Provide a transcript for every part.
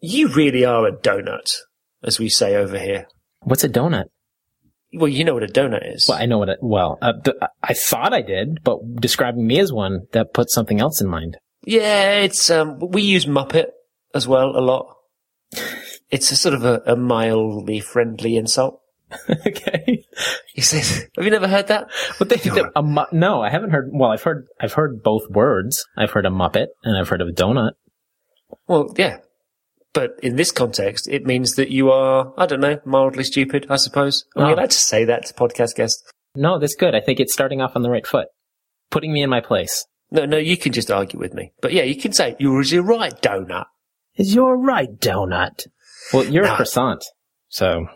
You really are a donut, as we say over here. What's a donut? Well, you know what a donut is. Well, I know what it, well, uh, th- I thought I did, but describing me as one, that puts something else in mind. Yeah, it's, um, we use Muppet as well a lot. It's a sort of a, a mildly friendly insult. okay. He says, have you never heard that? But they, they, a mu- no, I haven't heard, well, I've heard, I've heard both words. I've heard a Muppet and I've heard of a donut. Well, yeah. But in this context, it means that you are, I don't know, mildly stupid, I suppose. Are we Oh. allowed to say that to podcast guests? No, that's good. I think it's starting off on the right foot. Putting me in my place. No, no, you can just argue with me. But yeah, you can say, you're a right donut. Is your right donut? Well, you're No. a croissant. So,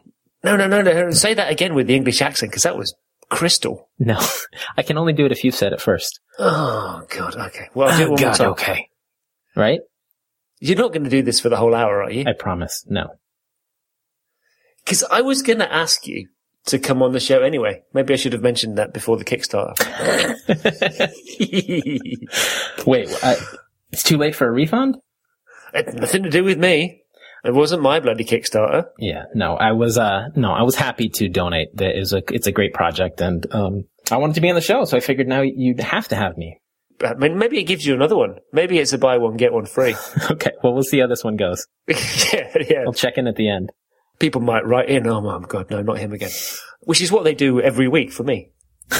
No, no, no, no. Say that again with the English accent, because that was crystal. no. I can only do it if you said it first. Oh, God. Okay. Well, I'll do it oh, more time. okay. Right? You're not going to do this for the whole hour, are you? I promise. No. Because I was going to ask you to come on the show anyway. Maybe I should have mentioned that before the Kickstarter. Wait, uh, it's too late for a refund? it nothing to do with me. It wasn't my bloody Kickstarter. Yeah, no, I was, uh, no, I was happy to donate. That is a, it's a great project and, um, I wanted to be on the show, so I figured now you'd have to have me. I mean, maybe it gives you another one. Maybe it's a buy one, get one free. Okay, well, we'll see how this one goes. yeah, yeah. I'll check in at the end. People might write in, oh my God, no, not him again. Which is what they do every week for me.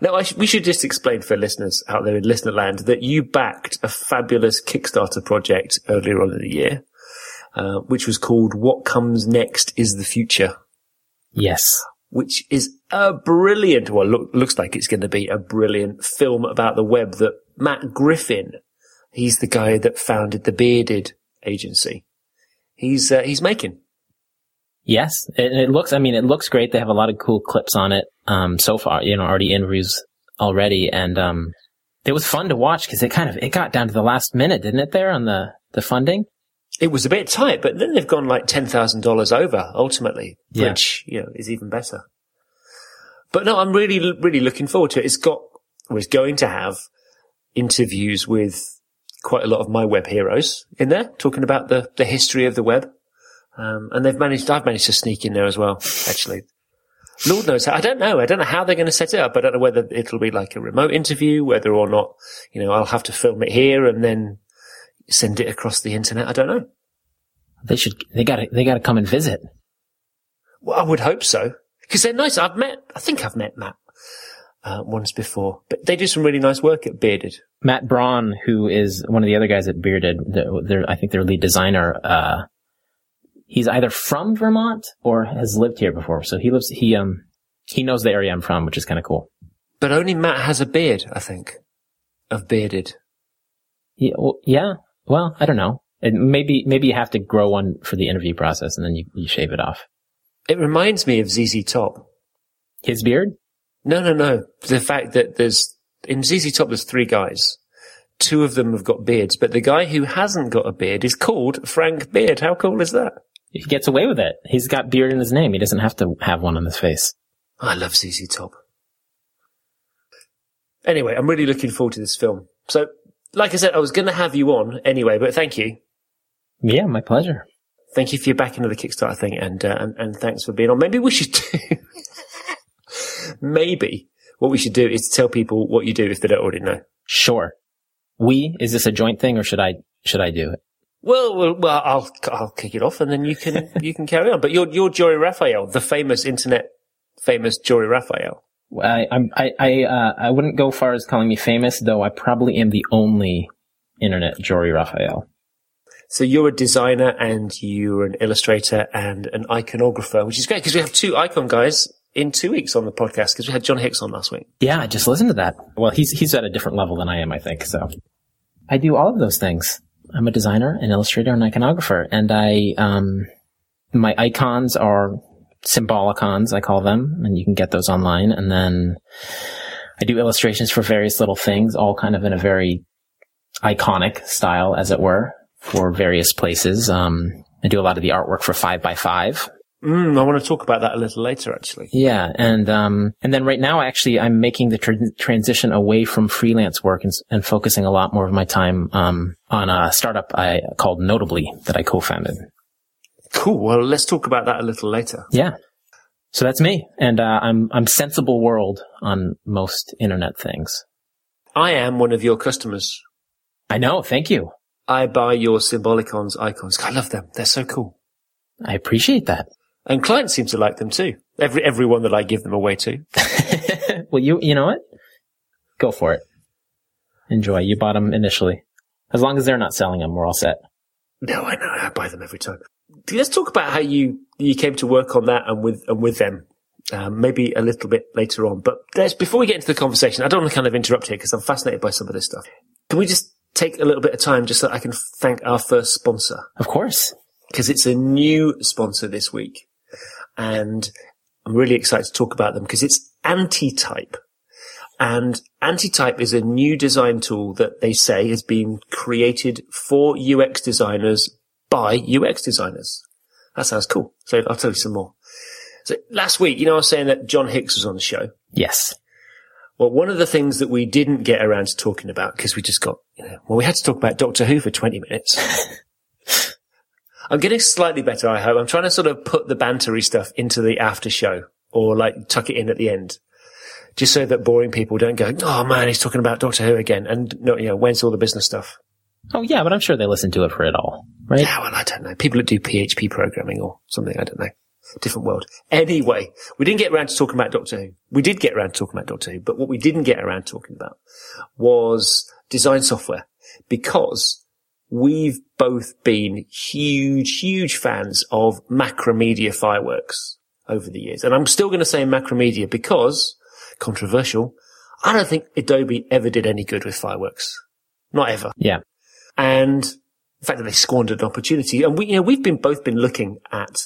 now, I sh- we should just explain for listeners out there in listener land that you backed a fabulous Kickstarter project earlier on in the year, uh, which was called What Comes Next is the Future. Yes. which is a brilliant, well, look, looks like it's going to be a brilliant film about the web that Matt Griffin, he's the guy that founded the Bearded agency. He's, uh, he's making. Yes, it, it looks. I mean, it looks great. They have a lot of cool clips on it um, so far. You know, already interviews already, and um, it was fun to watch because it kind of it got down to the last minute, didn't it? There on the the funding. It was a bit tight, but then they've gone like $10,000 over ultimately, Yeah. which, you know, is even better. But no, I'm really, really looking forward to it. It's got, well, it's going to have interviews with quite a lot of my web heroes in there, talking about the, the history of the web. Um, and they've managed, I've managed to sneak in there as well, actually. Lord knows how, I don't know. I don't know how they're going to set it up. I don't know whether it'll be like a remote interview, whether or not, you know, I'll have to film it here and then send it across the internet. I don't know. They should. They got to. They got to come and visit. Well, I would hope so. Because they're nice. I've met, I think I've met Matt, uh, once before, but they do some really nice work at Bearded. Matt Braun, who is one of the other guys at Bearded, the- their, I think their lead designer, uh, he's either from Vermont or has lived here before. So he lives, he, um, he knows the area I'm from, which is kind of cool. But only Matt has a beard, I think, of Bearded. Yeah, well, yeah. Well, I don't know. And maybe, maybe you have to grow one for the interview process and then you, you shave it off. It reminds me of ZZ Top. His beard? No, no, no. The fact that there's, in ZZ Top there's three guys. Two of them have got beards, but the guy who hasn't got a beard is called Frank Beard. How cool is that? He gets away with it. He's got beard in his name. He doesn't have to have one on his face. I love ZZ Top. Anyway, I'm really looking forward to this film. So, like I said, I was going to have you on anyway, but thank you. Yeah, my pleasure. Thank you for your back of the Kickstarter thing, and uh, and, and thanks for being on. Maybe we should do. maybe what we should do is tell people what you do if they don't already know. Sure. We, is this a joint thing or should I, should I do it? Well, well, well I'll I'll kick it off, and then you can you can carry on. But you're you're Jory Raphael, the famous internet famous Jory Raphael. I, I'm- I, I, uh, I wouldn't go far as calling me famous, though I probably am the only internet Jory Raphael. So you're a designer and you're an illustrator and an iconographer, which is great because we have two icon guys in two weeks on the podcast because we had John Hicks on last week. Yeah, I just listened to that. Well, he's, he's at a different level than I am, I think, so. I do all of those things. I'm a designer, an illustrator, an iconographer, and I, um, my icons are symbolicons, I call them, and you can get those online, and then I do illustrations for various little things, all kind of in a very iconic style, as it were, for various places. Um, I do a lot of the artwork for five by five. Mm, I want to talk about that a little later, actually. Yeah, and um, and then right now, actually, I'm making the tr- transition away from freelance work and, and, focusing a lot more of my time um, on a startup I called Notably that I co-founded. Cool. Well, let's talk about that a little later. Yeah. So that's me, and uh, I'm I'm sensible world on most internet things. I am one of your customers. I know. Thank you. I buy your Symbolicons icons. I love them. They're so cool. I appreciate that. And clients seem to like them too. Every everyone that I give them away to. well, you you know what? Go for it. Enjoy. You bought them initially. As long as they're not selling them, we're all set. No, I know. I buy them every time. Let's talk about how you you came to work on that and with and with them. Um, maybe a little bit later on. But before we get into the conversation, I don't want to kind of interrupt here because I'm fascinated by some of this stuff. Can we just take a little bit of time just so I can thank our first sponsor? Of course. Because it's a new sponsor this week and I'm really excited to talk about them because it's Antetype. And Antetype is a new design tool that they say has been created for UX designers by UX designers. That sounds cool. So I'll tell you some more. So last week, you know, I was saying that John Hicks was on the show. Yes. Well, one of the things that we didn't get around to talking about because we just got, you know, well, we had to talk about Doctor Who for 20 minutes. I'm getting slightly better, I hope. I'm trying to sort of put the bantery stuff into the after show or like tuck it in at the end. Just so that boring people don't go, oh man, he's talking about Doctor Who again. And no, you know, when's all the business stuff? Oh yeah, but I'm sure they listen to it for it all, right? Yeah, well, I don't know. People that do PHP programming or something, I don't know. Different world. Anyway, we didn't get around to talking about Doctor Who. We did get around to talking about Doctor Who, but what we didn't get around talking about was design software because we've both been huge, huge fans of Macromedia fireworks over the years. And I'm still going to say Macromedia because, controversial, I don't think Adobe ever did any good with fireworks. Not ever. Yeah. And the fact that they squandered an opportunity. And we, you know, we've been both been looking at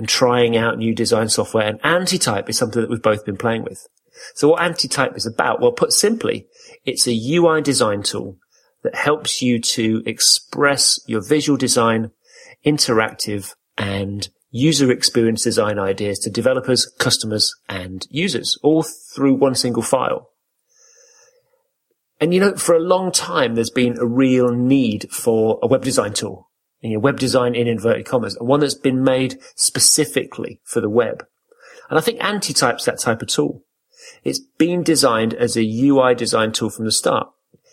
and trying out new design software and Antetype is something that we've both been playing with. So what Antetype is about? Well, put simply, it's a UI design tool that helps you to express your visual design, interactive and user experience design ideas to developers, customers and users all through one single file. And you know, for a long time, there's been a real need for a web design tool, you know, web design in inverted commas, one that's been made specifically for the web. And I think Antetype's that type of tool. It's been designed as a UI design tool from the start.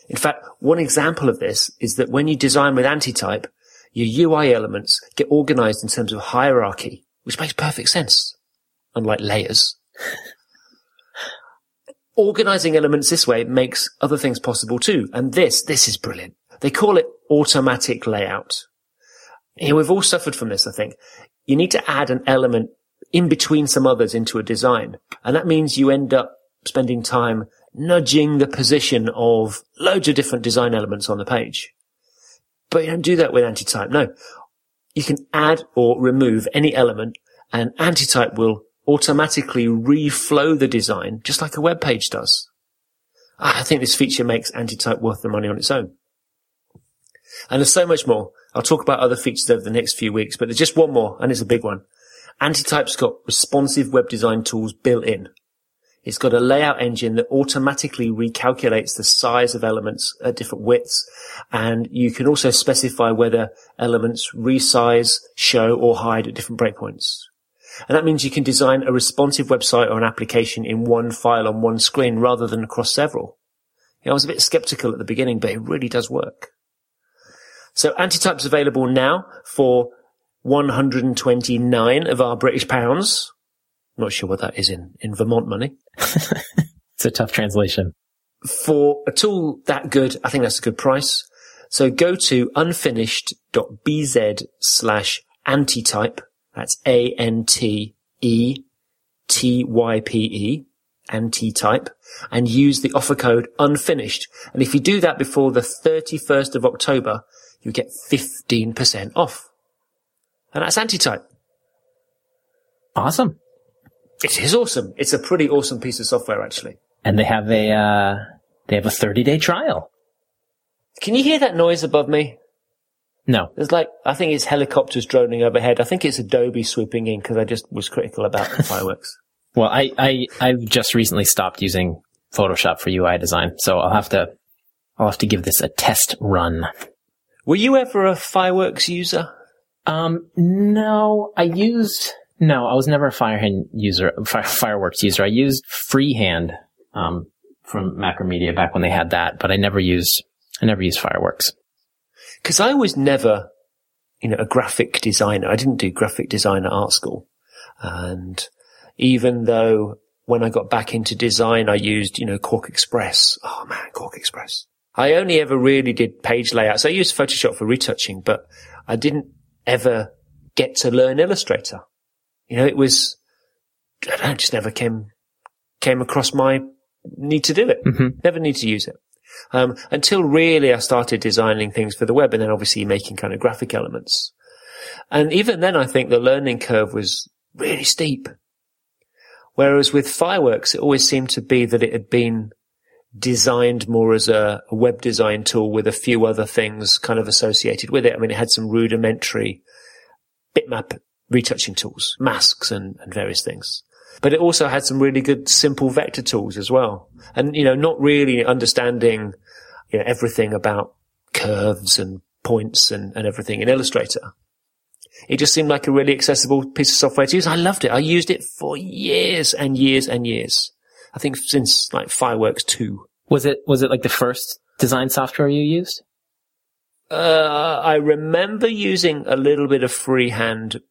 In fact, one example of this is that when you design with Antetype, your UI elements get organized in terms of hierarchy, which makes perfect sense, unlike layers. Organizing elements this way makes other things possible too. And this, this is brilliant. They call it automatic layout. We've all suffered from this, I think. You need to add an element in between some others into a design. And that means you end up spending time nudging the position of loads of different design elements on the page. But you don't do that with antetype. No. You can add or remove any element and antetype will automatically reflow the design just like a web page does. I think this feature makes antetype worth the money on its own. And there's so much more. I'll talk about other features over the next few weeks, but there's just one more and it's a big one. Antetype's got responsive web design tools built in. It's got a layout engine that automatically recalculates the size of elements at different widths. And you can also specify whether elements resize, show or hide at different breakpoints. And that means you can design a responsive website or an application in one file on one screen rather than across several. You know, I was a bit skeptical at the beginning, but it really does work. So Antetype's available now for 129 of our British pounds, not sure what that is in, in Vermont money. it's a tough translation. For a tool that good, I think that's a good price. So go to unfinished.bz slash antetype. That's A-N-T-E-T-Y-P-E, antetype, and use the offer code unfinished. And if you do that before the 31st of October, you get 15% off. And that's antetype. Awesome. It is awesome. It's a pretty awesome piece of software, actually. And they have a uh, they have a 30 day trial. Can you hear that noise above me? No. There's like, I think it's helicopters droning overhead. I think it's Adobe swooping in because I just was critical about the fireworks. Well, I, I, I've just recently stopped using Photoshop for UI design, so I'll have to, I'll have to give this a test run. Were you ever a fireworks user? Um, no, I used, no, I was never a firehand user, fire, fireworks user. I used freehand, um, from Macromedia back when they had that, but I never used, I never used fireworks. Because I was never, you know, a graphic designer. I didn't do graphic design at art school. And even though when I got back into design, I used, you know, QuarkXPress. Oh man, QuarkXPress. I only ever really did page layouts. I used Photoshop for retouching, but I didn't ever get to learn Illustrator. You know, it was, I don't know, just never came, came across my need to do it. Mm-hmm. Never need to use it. Um, until really I started designing things for the web and then obviously making kind of graphic elements. And even then I think the learning curve was really steep. Whereas with fireworks, it always seemed to be that it had been designed more as a, a, web design tool with a few other things kind of associated with it. I mean, it had some rudimentary bitmap retouching tools, masks and, and various things. But it also had some really good simple vector tools as well. And, you know, not really understanding, you know, everything about curves and points and, and everything in Illustrator. It just seemed like a really accessible piece of software to use. I loved it. I used it for years and years and years. I think since like Fireworks 2. Was it, was it like the first design software you used? Uh, I remember using a little bit of freehand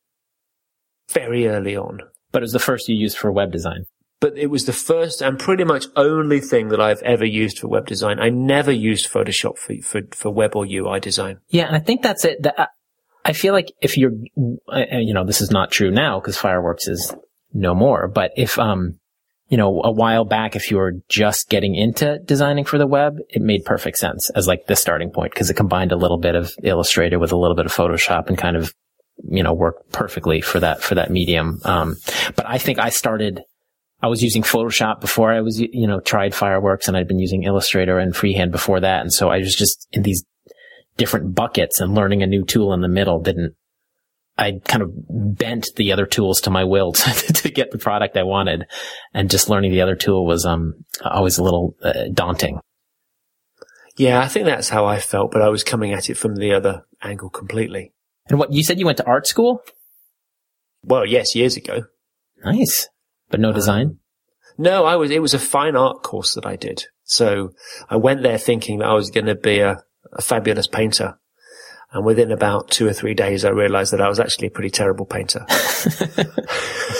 very early on. But it was the first you used for web design. But it was the first and pretty much only thing that I've ever used for web design. I never used Photoshop for, for, for web or UI design. Yeah, and I think that's it. I feel like if you're, you know, this is not true now because Fireworks is no more, but if, um, you know, a while back, if you were just getting into designing for the web, it made perfect sense as like the starting point because it combined a little bit of Illustrator with a little bit of Photoshop and kind of you know, worked perfectly for that, for that medium. Um, but I think I started, I was using Photoshop before I was, you know, tried Fireworks and I'd been using Illustrator and Freehand before that. And so I was just in these different buckets and learning a new tool in the middle didn't, I kind of bent the other tools to my will to, to, get the product I wanted. And just learning the other tool was, um, always a little uh, daunting. Yeah, I think that's how I felt, but I was coming at it from the other angle completely. And what you said you went to art school? Well, yes, years ago. Nice, but no design. Um, no, I was. It was a fine art course that I did. So I went there thinking that I was going to be a, a fabulous painter. And within about two or three days, I realized that I was actually a pretty terrible painter.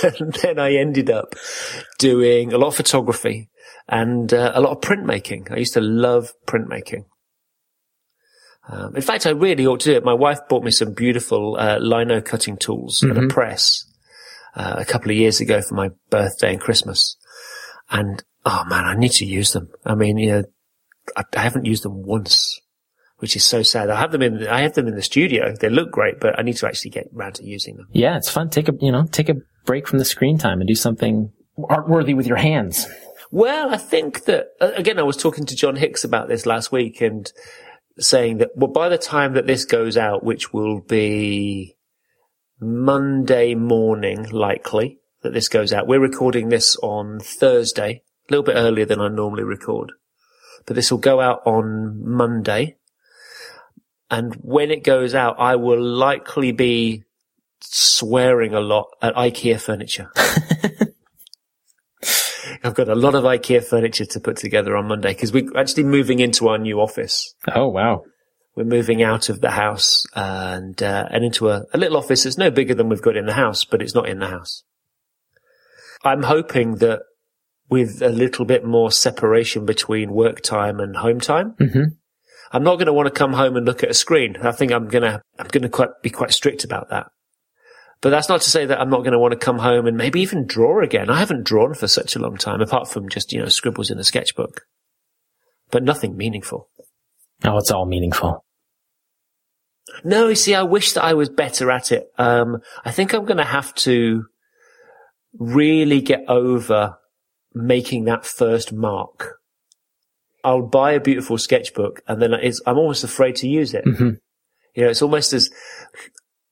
and then I ended up doing a lot of photography and uh, a lot of printmaking. I used to love printmaking. Um, in fact, I really ought to do it. My wife bought me some beautiful uh, lino cutting tools mm-hmm. and a mm-hmm. press uh, a couple of years ago for my birthday and Christmas. And oh man, I need to use them. I mean, you know, I, I haven't used them once, which is so sad. I have them in, I have them in the studio. They look great, but I need to actually get around to using them. Yeah, it's fun. Take a, you know, take a break from the screen time and do something art worthy with your hands. Well, I think that, uh, again, I was talking to John Hicks about this last week and saying that, well, by the time that this goes out, which will be Monday morning, likely that this goes out, we're recording this on Thursday, a little bit earlier than I normally record, but this will go out on Monday. And when it goes out, I will likely be swearing a lot at IKEA furniture. I've got a lot of IKEA furniture to put together on Monday because we're actually moving into our new office. Oh wow! We're moving out of the house and uh, and into a, a little office that's no bigger than we've got in the house, but it's not in the house. I'm hoping that with a little bit more separation between work time and home time. Mm-hmm. I'm not going to want to come home and look at a screen. I think I'm going to, I'm going to quite, be quite strict about that. But that's not to say that I'm not going to want to come home and maybe even draw again. I haven't drawn for such a long time, apart from just, you know, scribbles in a sketchbook. But nothing meaningful. Oh, it's all meaningful. No, you see, I wish that I was better at it. Um, I think I'm going to have to really get over making that first mark. I'll buy a beautiful sketchbook and then I'm almost afraid to use it. Mm-hmm You know, it's almost as,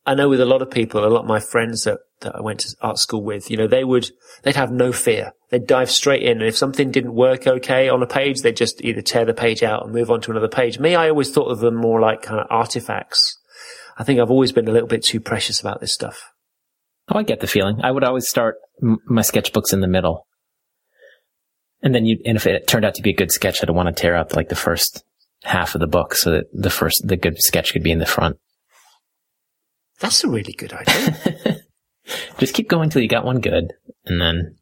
I know with a lot of people, a lot of my friends that, that I went to art school with, you know, they would, they'd have no fear. They'd dive straight in. And if something didn't work okay on a page, they'd just either tear the page out and move on to another page. Me, I always thought of them more like kind of artifacts. I think I've always been a little bit too precious about this stuff. Oh, I get the feeling. I would always start m- my sketchbooks in the middle. And then you, and if it turned out to be a good sketch, I'd want to tear out like the first half of the book so that the first, the good sketch could be in the front. That's a really good idea. Just keep going till you got one good. And then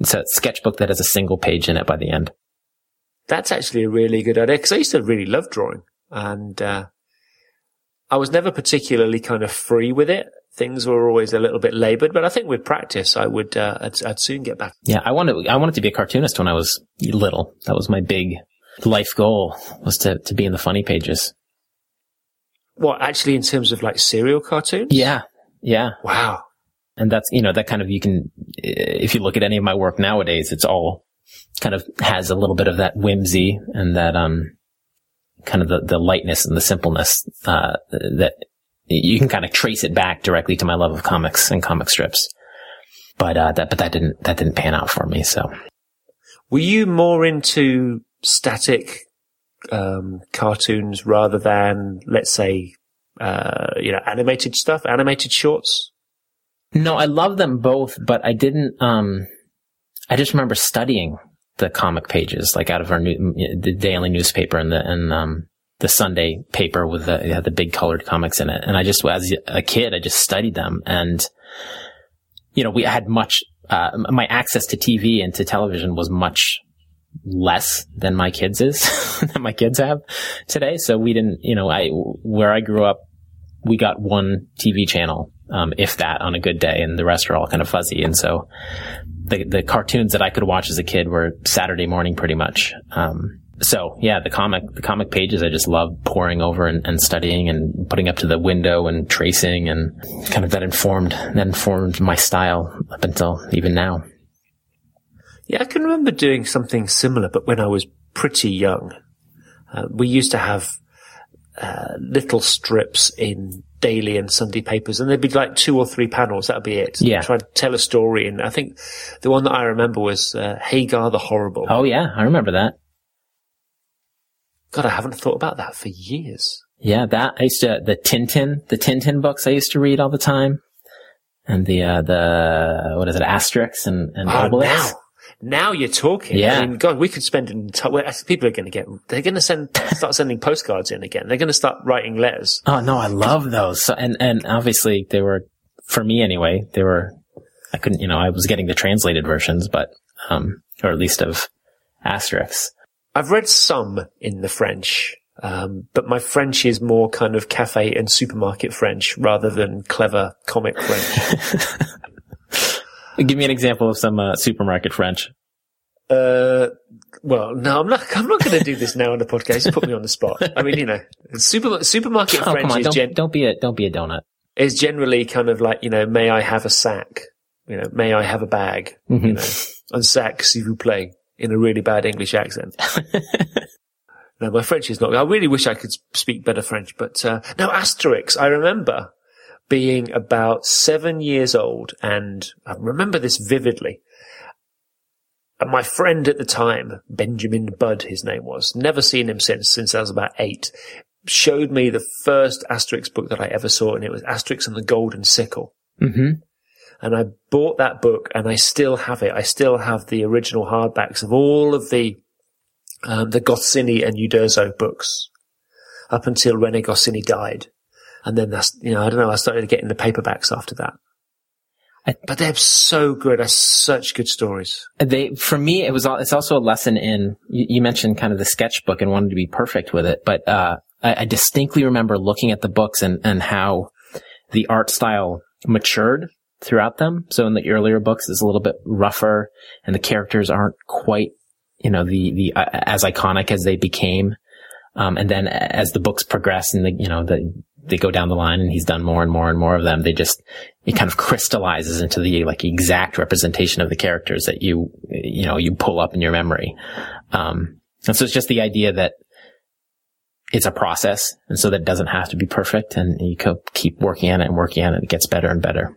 it's a sketchbook that has a single page in it by the end. That's actually a really good idea because I used to really love drawing and, uh, I was never particularly kind of free with it. Things were always a little bit labored, but I think with practice, I would, uh, I'd, I'd soon get back. Yeah, I wanted, I wanted to be a cartoonist when I was little. That was my big life goal was to, to be in the funny pages. What, actually in terms of like serial cartoons? Yeah. Yeah. Wow. And that's, you know, that kind of, you can, if you look at any of my work nowadays, it's all kind of has a little bit of that whimsy and that, um, kind of the, the lightness and the simpleness, uh, that you can kind of trace it back directly to my love of comics and comic strips. But, uh, that, but that didn't, that didn't pan out for me. So were you more into static, um, cartoons rather than, let's say, uh, you know, animated stuff, animated shorts? No, I love them both, but I didn't, um, I just remember studying the comic pages, like out of our new, the daily newspaper and the, and, um, the Sunday paper with the, had the big colored comics in it. And I just, as a kid, I just studied them and, you know, we had much, uh, my access to TV and to television was much less than my kids is, than my kids have today. So we didn't, you know, I, where I grew up, we got one TV channel, um, if that on a good day and the rest are all kind of fuzzy. And so the, the cartoons that I could watch as a kid were Saturday morning pretty much. Um, so yeah, the comic, the comic pages I just love poring over and, and, studying and putting up to the window and tracing and kind of that informed, that informed my style up until even now. Yeah, I can remember doing something similar, but when I was pretty young, uh, we used to have uh, little strips in daily and Sunday papers, and there'd be like two or three panels. That'd be it. Yeah. Try to tell a story, and I think the one that I remember was uh, Hagar the Horrible. Oh yeah, I remember that. God, I haven't thought about that for years. Yeah, that I used to the Tintin, the Tintin books I used to read all the time, and the uh, the what is it, Asterix and and oh, Obelix. Now, now you're talking. Yeah. I mean, God, we could spend an entire. People are going to get. They're going to send start sending postcards in again. They're going to start writing letters. Oh no, I love those. So, and and obviously they were for me anyway. They were. I couldn't, you know, I was getting the translated versions, but um, or at least of Asterix. I've read some in the French, um, but my French is more kind of cafe and supermarket French rather than clever comic French. Give me an example of some uh, supermarket French. Uh, well, no, I'm not. I'm not going to do this now on the podcast. Put me on the spot. I mean, you know, super, supermarket Oh, French on! is, Don't, gen- don't be a don't be a donut. is generally kind of like you know, may I have a sack? You know, may I have a bag? Mm-hmm. You know, un sac s'il vous plaît in a really bad English accent. no, my French is not. I really wish I could speak better French, but uh, no, Asterix. I remember being about seven years old, and I remember this vividly. And my friend at the time, Benjamin Budd, his name was, never seen him since, since I was about eight, showed me the first Asterix book that I ever saw, and it was Asterix and the Golden Sickle. Mm-hmm. And I bought that book, and I still have it. I still have the original hardbacks of all of the um, the Goscinny and Uderzo books up until Rene Goscinny died. And then that's, you know, I don't know, I started getting the paperbacks after that. I- but they're so good. They're such good stories. They, for me, it was, al- it's also a lesson in, you, you mentioned kind of the sketchbook and wanted to be perfect with it, but, uh, I, I distinctly remember looking at the books and, and how the art style matured throughout them. So in the earlier books, it's a little bit rougher and the characters aren't quite, you know, the, the, uh, as iconic as they became. Um, and then as the books progress and the, you know, the, they go down the line and he's done more and more and more of them, they just, it kind of crystallizes into the like exact representation of the characters that you, you know, you pull up in your memory. Um, and so it's just the idea that it's a process. And so that doesn't have to be perfect. And you keep working on it and working on it. It gets better and better.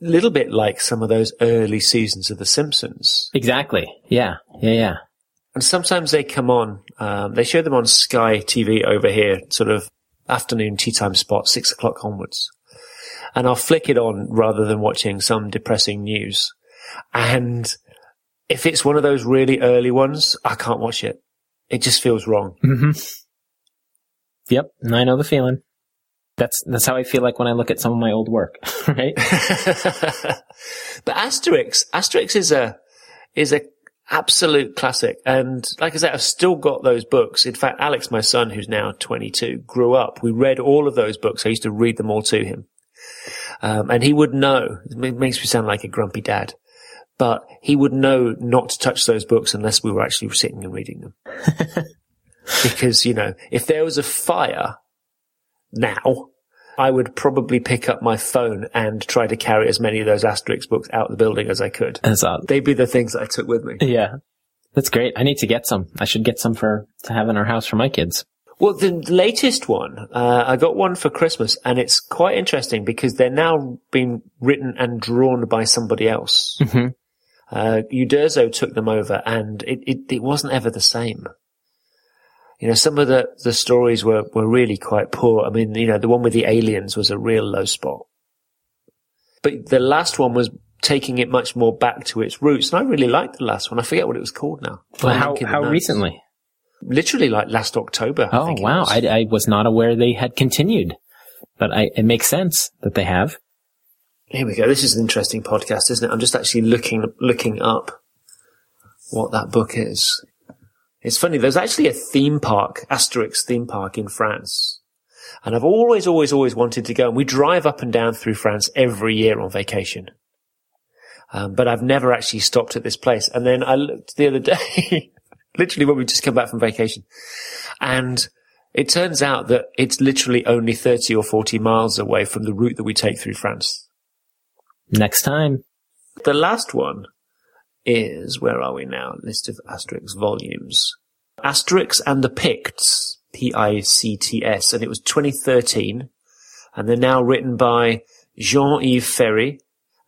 A little bit like some of those early seasons of The Simpsons. Exactly. Yeah. Yeah. Yeah. And sometimes they come on, um, they show them on Sky TV over here, sort of afternoon tea time spot, six o'clock onwards. And I'll flick it on rather than watching some depressing news. And if it's one of those really early ones, I can't watch it. It just feels wrong. Mm-hmm. Yep. I know the feeling. That's, that's how I feel like when I look at some of my old work, right? but Asterix, Asterix is a, is a absolute classic. And like I said, I've still got those books. In fact, Alex, my son, who's now 22, grew up. We read all of those books. I used to read them all to him. Um, and he would know, it makes me sound like a grumpy dad, but he would know not to touch those books unless we were actually sitting and reading them. because, you know, if there was a fire now, I would probably pick up my phone and try to carry as many of those Asterix books out of the building as I could. That's odd. They'd be the things that I took with me. Yeah. That's great. I need to get some. I should get some for, to have in our house for my kids. Well, the latest one, uh, I got one for Christmas and it's quite interesting because they're now being written and drawn by somebody else. Mm-hmm. Uh, Uderzo took them over and it, it, it wasn't ever the same you know, some of the, the stories were, were really quite poor. I mean, you know, the one with the aliens was a real low spot. But the last one was taking it much more back to its roots. And I really liked the last one. I forget what it was called now. Well, how, how recently? Literally like last October. Oh, wow. I, I, was not aware they had continued, but I, it makes sense that they have. Here we go. This is an interesting podcast, isn't it? I'm just actually looking, looking up what that book is. It's funny, there's actually a theme park, Asterix theme park in France. And I've always, always, always wanted to go. And we drive up and down through France every year on vacation. Um, but I've never actually stopped at this place. And then I looked the other day, literally when we just come back from vacation. And it turns out that it's literally only 30 or 40 miles away from the route that we take through France. Next time. The last one is, where are we now? List of Asterix volumes. Asterix and the Picts, P-I-C-T-S, and it was 2013, and they're now written by Jean-Yves Ferri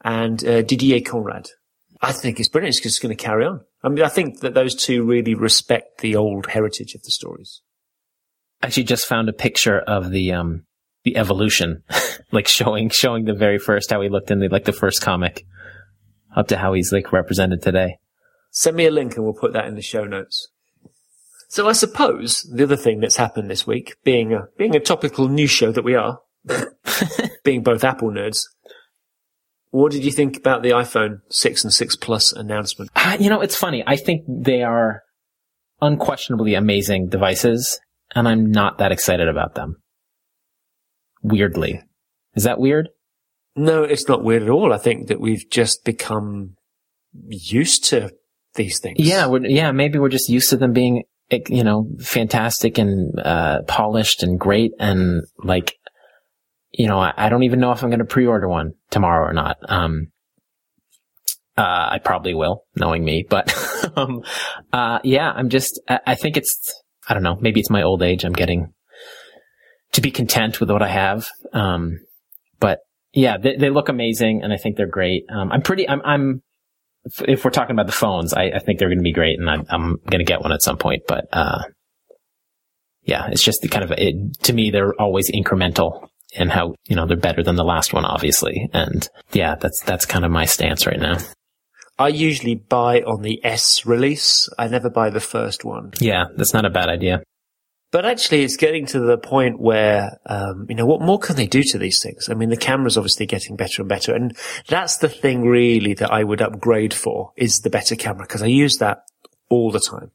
and uh, Didier Conrad. I think it's brilliant. It's just going to carry on. I mean, I think that those two really respect the old heritage of the stories. Actually just found a picture of the um the evolution, like showing showing the very first how he looked in the like the first comic up to how he's like represented today. Send me a link and we'll put that in the show notes. So I suppose the other thing that's happened this week, being a, being a topical news show that we are, being both Apple nerds, what did you think about the iPhone 6 and 6 Plus announcement? Uh, you know, it's funny. I think they are unquestionably amazing devices, and I'm not that excited about them. Weirdly. Is that weird? No, it's not weird at all. I think that we've just become used to these things. Yeah, yeah, maybe we're just used to them being, you know, fantastic and uh, polished and great, and like, you know, I, I don't even know if I'm going to pre-order one tomorrow or not. Um, uh, I probably will, knowing me, but um, uh, yeah, I'm just, I, I think it's, I don't know, maybe it's my old age. I'm getting to be content with what I have. Um, but yeah, they, they look amazing, and I think they're great. Um, I'm pretty. I'm. I'm. If we're talking about the phones, I, I think they're going to be great, and I'm, I'm going to get one at some point. But uh, yeah, it's just the kind of it, to me, they're always incremental in how you know they're better than the last one, obviously. And yeah, that's that's kind of my stance right now. I usually buy on the S release. I never buy the first one. Yeah, that's not a bad idea. But actually, it's getting to the point where, um, you know, what more can they do to these things? I mean, the camera's obviously getting better and better. And that's the thing really that I would upgrade for is the better camera because I use that all the time.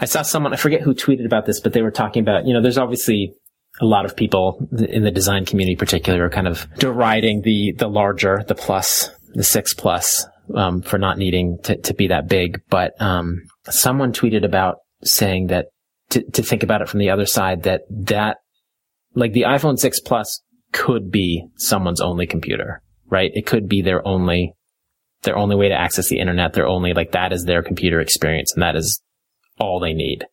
I saw someone, I forget who tweeted about this, but they were talking about, you know, there's obviously a lot of people in the design community, particularly, are kind of deriding the, the larger, the plus, the six plus, um, for not needing to, to be that big. But, um, someone tweeted about saying that to, to think about it from the other side that that, like the iPhone 6 Plus could be someone's only computer, right? It could be their only, their only way to access the internet. Their only, like that is their computer experience and that is all they need.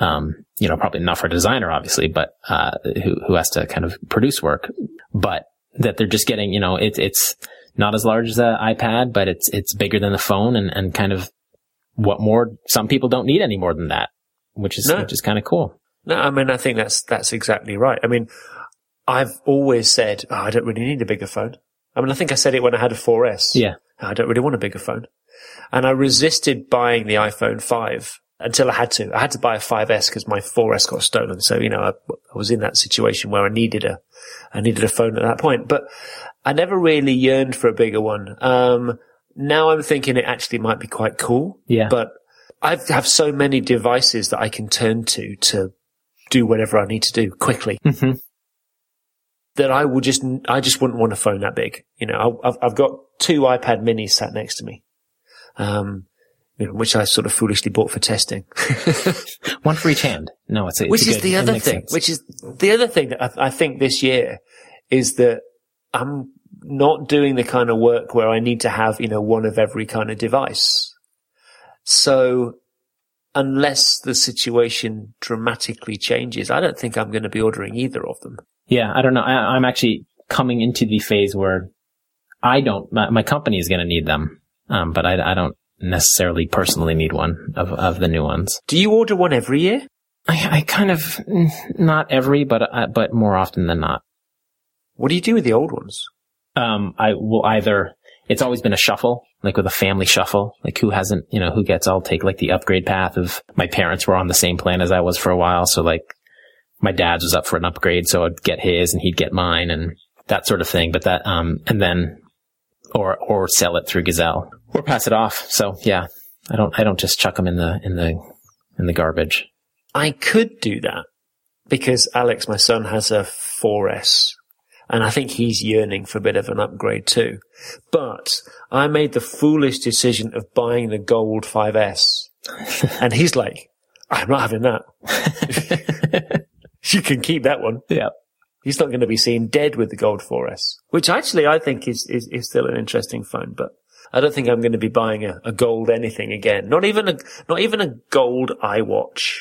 Um, you know, probably not for a designer, obviously, but, uh, who, who has to kind of produce work, but that they're just getting, you know, it's, it's not as large as an iPad, but it's, it's bigger than the phone and, and kind of what more, some people don't need any more than that, which is, No. which is kind of cool. No, I mean, I think that's, that's exactly right. I mean, I've always said, oh, I don't really need a bigger phone. I mean, I think I said it when I had a 4S. Yeah. I don't really want a bigger phone. And I resisted buying the iPhone 5 until I had to. I had to buy a 5S because my 4S got stolen. So, you know, I, I was in that situation where I needed a, I needed a phone at that point, but I never really yearned for a bigger one. Um, now I'm thinking it actually might be quite cool. Yeah. But I have so many devices that I can turn to to do whatever I need to do quickly Mhm. that I would just, I just wouldn't want a phone that big. You know, I've, I've got two iPad minis sat next to me. Um, you know, which I sort of foolishly bought for testing. One for each hand. No, it's a, it's which is good- the other thing, sense. which is the other thing that I, I think this year is that I'm not doing the kind of work where I need to have, you know, one of every kind of device. So unless the situation dramatically changes, I don't think I'm going to be ordering either of them. Yeah, I don't know. I, I'm actually coming into the phase where I don't. My, my company is going to need them, um, but I, I don't necessarily personally need one of of the new ones. Do you order one every year? I, I kind of not every, but uh, but more often than not. What do you do with the old ones? Um, I will either. It's always been a shuffle, like with a family shuffle. Like who hasn't, you know, who gets? I'll take like the upgrade path of my parents were on the same plan as I was for a while, so like my dad's was up for an upgrade, so I'd get his and he'd get mine and that sort of thing. But that, um, and then, or, or sell it through Gazelle or pass it off. So yeah, I don't, I don't just chuck them in the, in the, in the garbage. I could do that because Alex, my son, has a 4S and I think he's yearning for a bit of an upgrade too. But I made the foolish decision of buying the gold 5S and he's like, I'm not having that. you can keep that one. Yeah. He's not going to be seen dead with the gold 4S, which actually I think is, is, is still an interesting phone, but I don't think I'm going to be buying a, a gold anything again. Not even a, not even a gold iWatch.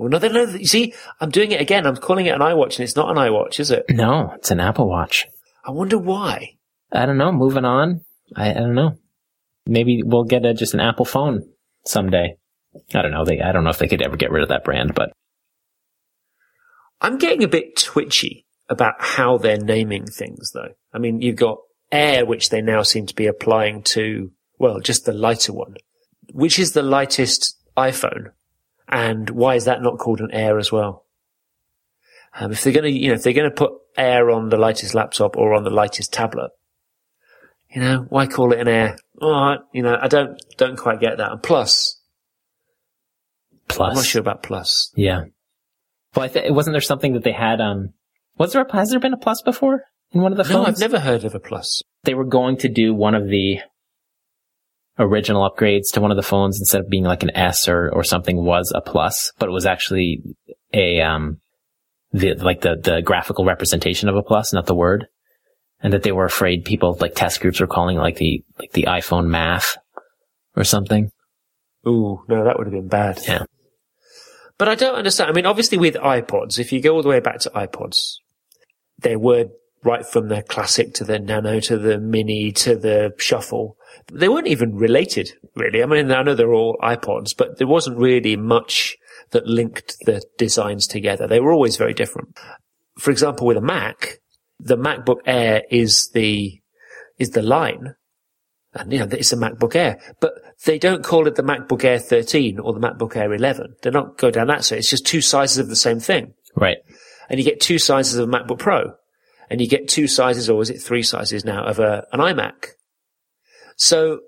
Oh, no, no, you see, I'm doing it again. I'm calling it an iWatch and it's not an iWatch, is it? No, it's an Apple Watch. I wonder why. I don't know. Moving on. I, I don't know. Maybe we'll get a, just an Apple phone someday. I don't know. They, I don't know if they could ever get rid of that brand, but I'm getting a bit twitchy about how they're naming things though. I mean, you've got Air, which they now seem to be applying to, well, just the lighter one. Which is the lightest iPhone? And why is that not called an Air as well? Um, if they're going to, you know, if they're going to put Air on the lightest laptop or on the lightest tablet, you know, why call it an Air? All right, you know, I don't, don't quite get that. And plus, plus. I'm not sure about plus. Yeah. Well, I th- wasn't there something that they had, um, was there a, has there been a plus before in one of the phones? No. I've never heard of a plus. They were going to do one of the original upgrades to one of the phones instead of being like an S or, or something was a plus, but it was actually a, um, the, like the, the graphical representation of a plus, not the word. And that they were afraid people, like test groups were calling like the, like the iPhone math or something. Ooh, no, that would have been bad. Yeah. But I don't understand. I mean, obviously with iPods, if you go all the way back to iPods, they were right from the classic to the nano to the mini to the shuffle. They weren't even related, really. I mean, I know they're all iPods, but there wasn't really much that linked the designs together. They were always very different. For example, with a Mac, the MacBook Air is the, is the line. And, you know, it's a MacBook Air, but they don't call it the MacBook Air 13 or the MacBook Air 11. They're not go down that. So it's just two sizes of the same thing. Right. And you get two sizes of a MacBook Pro and you get two sizes, or is it three sizes now of a, an iMac? So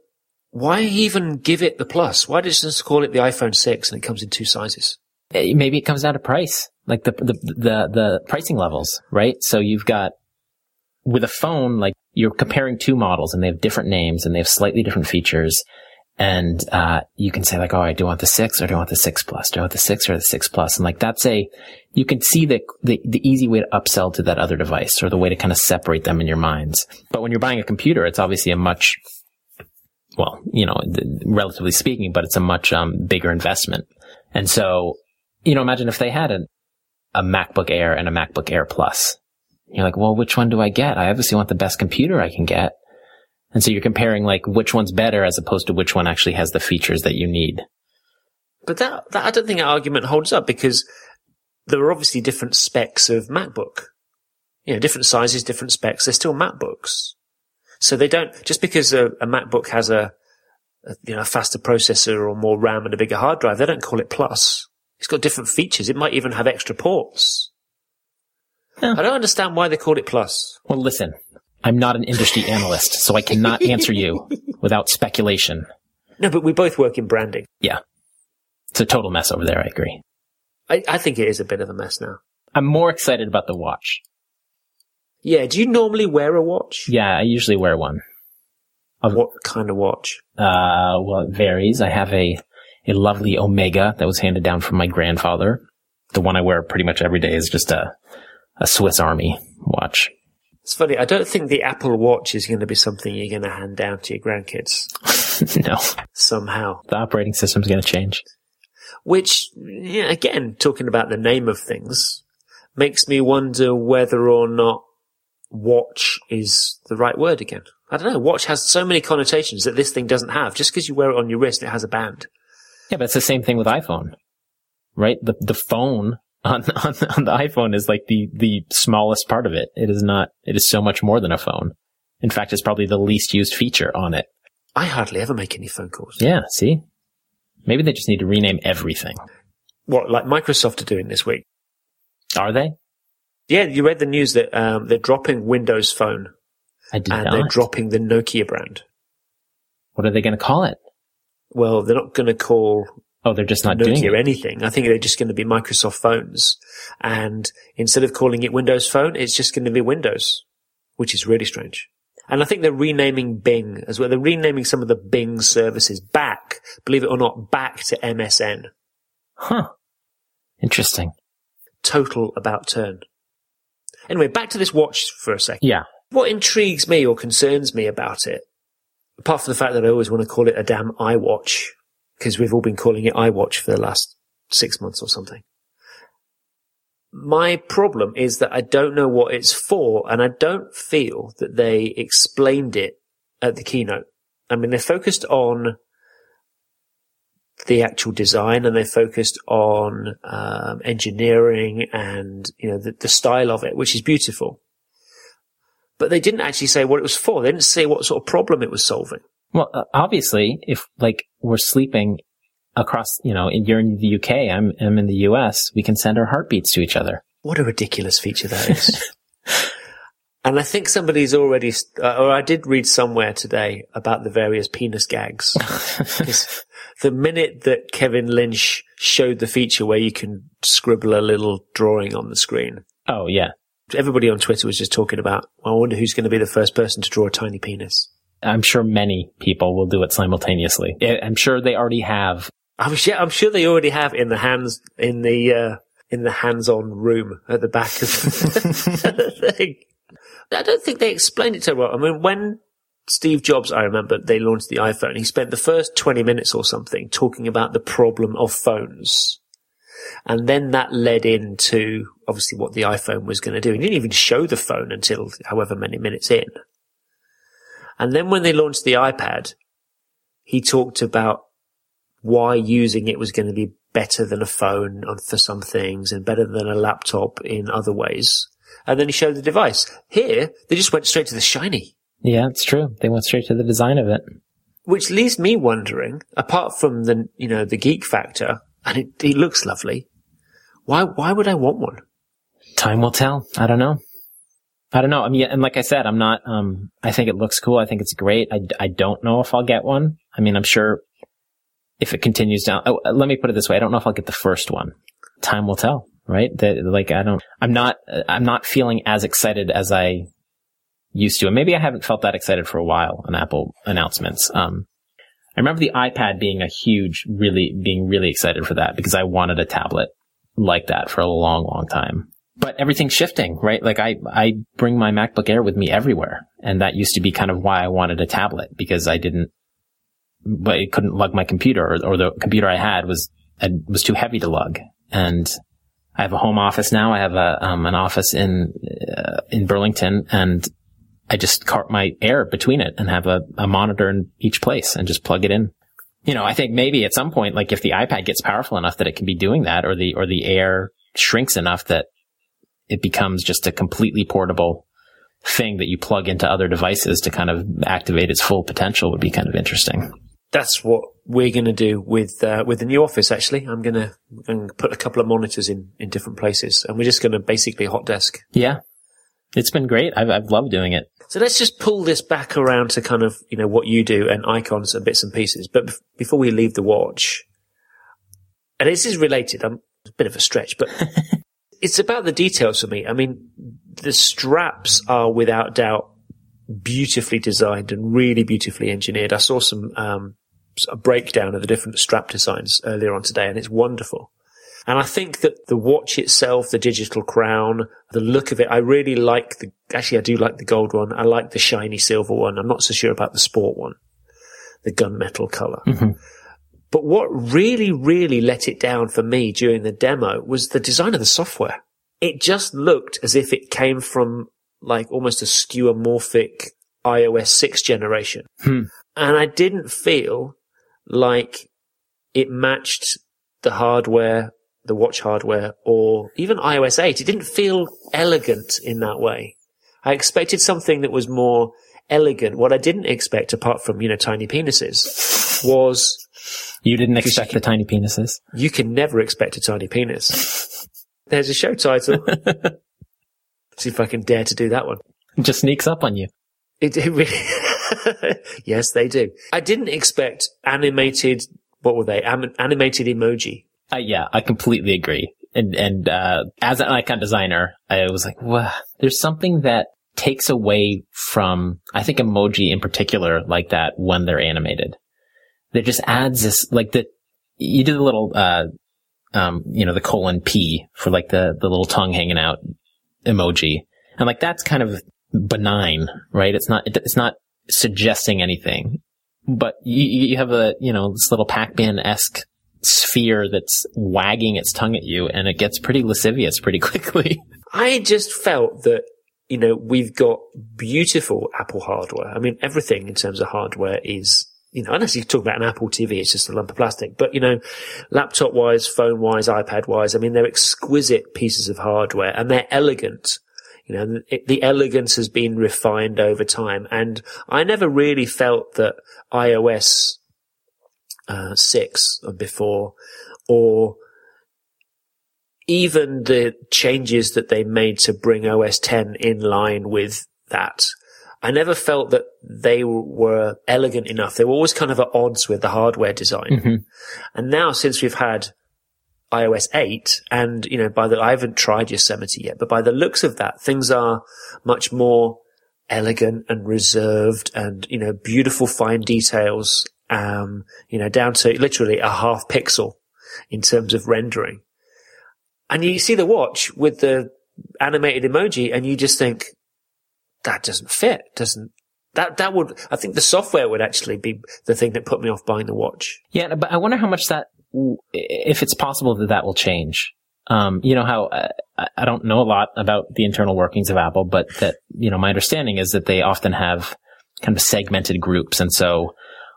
why even give it the plus? Why they just call it the iPhone 6 and it comes in two sizes? Eh, maybe it comes down to price, like the, the, the, the pricing levels, right? So you've got, with a phone, like you're comparing two models and they have different names and they have slightly different features. And, uh, you can say like, oh, I do want the six or do I want the six plus? Do I want the six or the six plus? And like that's a, you can see the, the, the easy way to upsell to that other device or the way to kind of separate them in your minds. But when you're buying a computer, it's obviously a much, well, you know, relatively speaking, but it's a much, um, bigger investment. And so, you know, imagine if they had a, a MacBook Air and a MacBook Air Plus. You're like, well, which one do I get? I obviously want the best computer I can get. And so you're comparing like which one's better as opposed to which one actually has the features that you need. But that, that I don't think that argument holds up because there are obviously different specs of MacBook. You know, different sizes, different specs. They're still MacBooks. So they don't, just because a, a MacBook has a, a, you know, a faster processor or more RAM and a bigger hard drive, they don't call it plus. It's got different features. It might even have extra ports. Yeah. I don't understand why they call it plus. Well, listen, I'm not an industry analyst, so I cannot answer you without speculation. No, but we both work in branding. Yeah. It's a total mess over there. I agree. I, I think it is a bit of a mess now. I'm more excited about the watch. Yeah. Do you normally wear a watch? Yeah, I usually wear one. What kind of watch? Uh, well, it varies. I have a, a lovely Omega that was handed down from my grandfather. The one I wear pretty much every day is just a, a Swiss Army watch. It's funny. I don't think the Apple Watch is going to be something you're going to hand down to your grandkids no, somehow. the operating system's going to change. Which, yeah, again, talking about the name of things, makes me wonder whether or not watch is the right word again. I don't know. Watch has so many connotations that this thing doesn't have. Just because you wear it on your wrist, it has a band. Yeah, but it's the same thing with iPhone, right? The the phone on on, on the iPhone is like the the smallest part of it. It is not. It is so much more than a phone. In fact, it's probably the least used feature on it. I hardly ever make any phone calls. Yeah. See, maybe they just need to rename everything. What, like Microsoft are doing this week? Are they? Yeah, you read the news that um, they're dropping Windows Phone I did and not. they're dropping the Nokia brand. what are they going to call it? Well, they're not going to call Oh, they're just not doing Nokia it. anything. I think they're just going to be Microsoft phones. And instead of calling it Windows Phone, it's just going to be Windows, which is really strange. And I think they're renaming Bing as well. They're renaming some of the Bing services back, believe it or not, back to MSN. Huh. Interesting. Total about turn. Anyway, back to this watch for a second. Yeah. What intrigues me or concerns me about it, apart from the fact that I always want to call it a damn iWatch, because we've all been calling it iWatch for the last six months or something. My problem is that I don't know what it's for, and I don't feel that they explained it at the keynote. I mean, they focused on the actual design and they focused on um, engineering and you know the, the style of it, which is beautiful. But they didn't actually say what it was for. They didn't say what sort of problem it was solving. Well, uh, obviously, if like we're sleeping across, you know, you're in the UK, I'm, I'm in the US, we can send our heartbeats to each other. What a ridiculous feature that is. and I think somebody's already, uh, or I did read somewhere today about the various penis gags. the minute that Kevin Lynch showed the feature where you can scribble a little drawing on the screen, Oh, yeah. everybody on Twitter was just talking about, I wonder who's going to be the first person to draw a tiny penis. I'm sure many people will do it simultaneously. I'm sure they already have. I'm sure, I'm sure they already have in the hands, in the, uh, in the hands-on room at the back of the thing. I don't think they explained it so well. I mean, when Steve Jobs, I remember they launched the iPhone, he spent the first 20 minutes or something talking about the problem of phones. And then that led into obviously what the iPhone was going to do. He didn't even show the phone until however many minutes in. And then when they launched the iPad, he talked about why using it was going to be better than a phone for some things and better than a laptop in other ways. And then he showed the device. Here, they just went straight to the shiny, Yeah, it's true. They went straight to the design of it. which leaves me wondering, apart from the, you know, the geek factor, and it, it looks lovely. Why, why would I want one? Time will tell. I don't know. I don't know. I mean, and like I said, I'm not, um, I think it looks cool. I think it's great. I, I don't know if I'll get one. I mean, I'm sure if it continues down, oh, let me put it this way. I don't know if I'll get the first one. Time will tell, right? That, like, I don't, I'm not, I'm not feeling as excited as I used to. And maybe I haven't felt that excited for a while on Apple announcements. Um, I remember the iPad being a huge, really, being really excited for that because I wanted a tablet like that for a long, long time. But everything's shifting, right? Like I, I bring my MacBook Air with me everywhere. And that used to be kind of why I wanted a tablet because I didn't, but it couldn't lug my computer or, or the computer I had was was too heavy to lug. And I have a home office now. I have a, um, an office in, uh, in Burlington and I just cart my air between it and have a, a monitor in each place and just plug it in. You know, I think maybe at some point, like if the iPad gets powerful enough that it can be doing that or the, or the air shrinks enough that it becomes just a completely portable thing that you plug into other devices to kind of activate its full potential would be kind of interesting. That's what we're going to do with uh, with the new office. Actually, I'm going to put a couple of monitors in in different places, and we're just going to basically hot desk. Yeah, it's been great. I've I've loved doing it. So let's just pull this back around to kind of you know what you do and icons and bits and pieces. But b- before we leave the watch, and this is related. I'm a bit of a stretch, but it's about the details for me. I mean, the straps are without doubt beautifully designed and really beautifully engineered. I saw some um, a breakdown of the different strap designs earlier on today, and it's wonderful. And I think that the watch itself, the digital crown, the look of it, I really like the, actually I do like the gold one. I like the shiny silver one. I'm not so sure about the sport one, the gunmetal color. Mm-hmm. But what really, really let it down for me during the demo was the design of the software. It just looked as if it came from like almost a skeuomorphic iOS 6 generation. Hmm. And I didn't feel like it matched the hardware, the watch hardware, or even iOS 8. It didn't feel elegant in that way. I expected something that was more elegant. What I didn't expect, apart from, you know, tiny penises, was You didn't expect the tiny penises. you can never expect a tiny penis. There's a show title. See if I can dare to do that one. It just sneaks up on you. It, it really, yes, they do. I didn't expect animated, what were they? Animated emoji. Uh, yeah, I completely agree. And, and, uh, as an icon designer, I was like, wow, there's something that takes away from, I think emoji in particular like that when they're animated. That just adds this, like the, you did a little, uh, um, you know, the colon P for like the, the little tongue hanging out emoji. And like that's kind of benign, right? It's not, it's not suggesting anything, but you, you have a, you know, this little Pac-Man-esque sphere that's wagging its tongue at you and it gets pretty lascivious pretty quickly. I just felt that, you know, we've got beautiful Apple hardware. I mean, everything in terms of hardware is, you know, unless you talk about an Apple TV, it's just a lump of plastic. But, you know, laptop wise, phone wise, iPad wise, I mean, they're exquisite pieces of hardware and they're elegant. You know, it, the elegance has been refined over time. And I never really felt that iOS uh, 6 or before, or even the changes that they made to bring OS 10 in line with that. I never felt that they were elegant enough. They were always kind of at odds with the hardware design. Mm-hmm. And now since we've had iOS 8 and, you know, by the, I haven't tried Yosemite yet, but by the looks of that, things are much more elegant and reserved and, you know, beautiful fine details, um, you know, down to literally a half pixel in terms of rendering. And you see the watch with the animated emoji and you just think, that doesn't fit, doesn't, that, that would, I think the software would actually be the thing that put me off buying the watch. Yeah, but I wonder how much that, if it's possible that that will change. Um, you know how uh, I don't know a lot about the internal workings of Apple, but that you know my understanding is that they often have kind of segmented groups, and so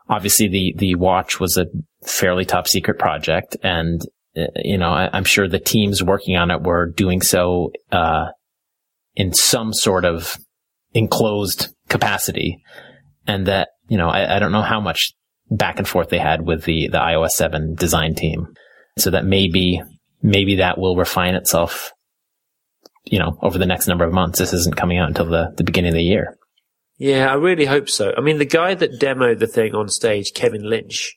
obviously the the watch was a fairly top secret project, and uh, you know I, am sure the teams working on it were doing so uh, in some sort of enclosed capacity, and that you know I, I don't know how much back and forth they had with the the iOS 7 design team, so that maybe maybe that will refine itself, you know, over the next number of months. This isn't coming out until the, the beginning of the year. Yeah, I really hope so. I mean, the guy that demoed the thing on stage, Kevin Lynch,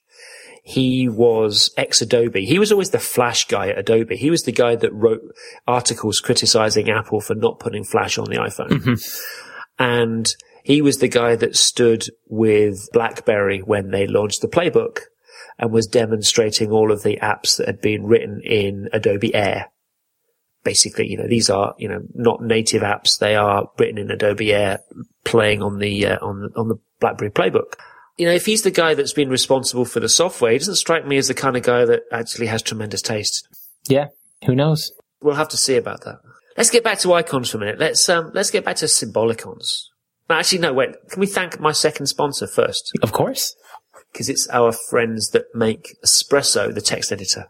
he was ex Adobe. He was always the Flash guy at Adobe. He was the guy that wrote articles criticizing Apple for not putting Flash on the iPhone. Mm-hmm. And he was the guy that stood with BlackBerry when they launched the playbook and was demonstrating all of the apps that had been written in Adobe Air. Basically, you know, these are, you know, not native apps. They are written in Adobe Air playing on the, uh, on the, on the BlackBerry playbook. you know, if he's the guy that's been responsible for the software, he doesn't strike me as the kind of guy that actually has tremendous taste. Yeah. Who knows? We'll have to see about that. Let's get back to icons for a minute. Let's um, let's get back to Symbolicons. Actually, no. Wait. Can we thank my second sponsor first? Of course. Because it's our friends that make Espresso, the text editor.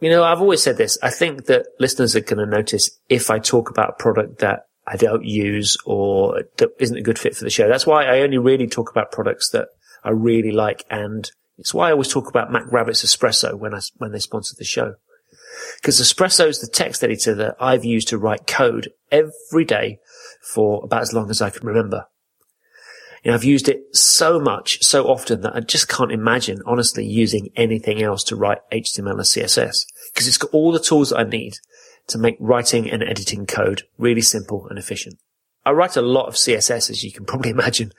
You know, I've always said this. I think that listeners are going to notice if I talk about a product that I don't use or that isn't a good fit for the show. That's why I only really talk about products that I really like. And it's why I always talk about MacRabbit's Espresso when I, when they sponsor the show. Because Espresso is the text editor that I've used to write code every day for about as long as I can remember. You know, I've used it so much, so often that I just can't imagine, honestly, using anything else to write HTML or CSS because it's got all the tools that I need to make writing and editing code really simple and efficient. I write a lot of CSS, as you can probably imagine,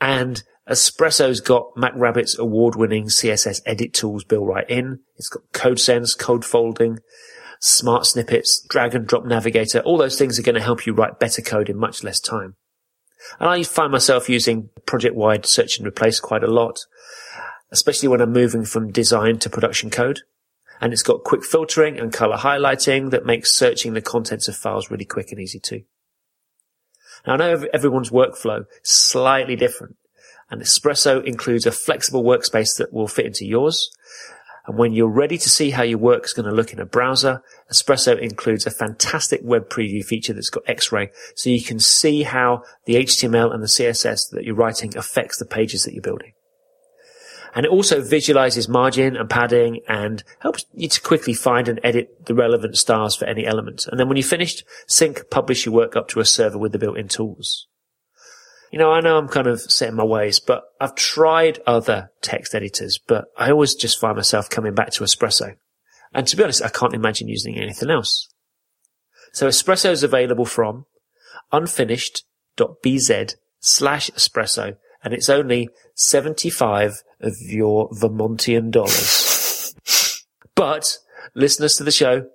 and Espresso's got MacRabbit's award-winning CSSEdit tools built right in. It's got code sense, code folding, smart snippets, drag and drop navigator. All those things are going to help you write better code in much less time. And I find myself using project-wide search and replace quite a lot, especially when I'm moving from design to production code. And it's got quick filtering and color highlighting that makes searching the contents of files really quick and easy too. Now I know everyone's workflow is slightly different and Espresso includes a flexible workspace that will fit into yours. And when you're ready to see how your work is going to look in a browser, Espresso includes a fantastic web preview feature that's got X-ray, so you can see how the HTML and the CSS that you're writing affects the pages that you're building. And it also visualizes margin and padding and helps you to quickly find and edit the relevant stars for any element. And then when you're finished, sync, publish your work up to a server with the built-in tools. You know, I know I'm kind of set in my ways, but I've tried other text editors, but I always just find myself coming back to Espresso. And to be honest, I can't imagine using anything else. So Espresso is available from unfinished.bz slash espresso, and it's only 75 of your Vermontian dollars. but listeners to the show,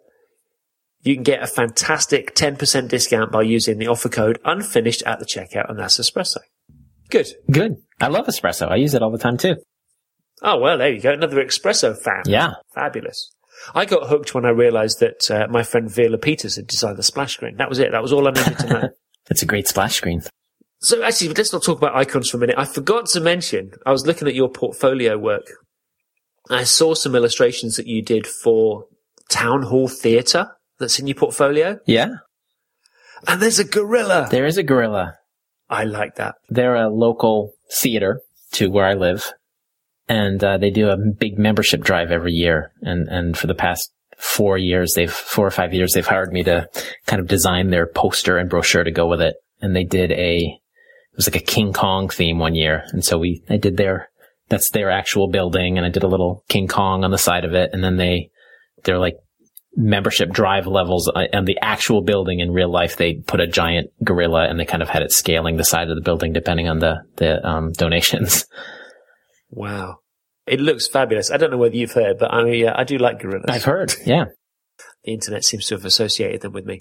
you can get a fantastic 10% discount by using the offer code unfinished at the checkout, and that's espresso. Good. Good. I love espresso. I use it all the time too. Oh, well, there you go. Another espresso fan. Yeah. Fabulous. I got hooked when I realized that uh, my friend Viola Peters had designed the splash screen. That was it. That was all I needed to know. That's a great splash screen. So actually, let's not talk about icons for a minute. I forgot to mention, I was looking at your portfolio work. I saw some illustrations that you did for Town Hall Theatre that's in your portfolio. Yeah. And there's a gorilla. There is a gorilla. I like that. They're a local theater to where I live. And uh, they do a big membership drive every year. And, and for the past four years, they've, four or five years, they've hired me to kind of design their poster and brochure to go with it. And they did a, it was like a King Kong theme one year. And so we, I did their, that's their actual building and I did a little King Kong on the side of it. And then they, they're like membership drive levels uh, and the actual building in real life, they put a giant gorilla and they kind of had it scaling the side of the building depending on the, the, um, donations. Wow. It looks fabulous. I don't know whether you've heard, but I mean, yeah, I do like gorillas. I've heard. Yeah. The internet seems to have associated them with me.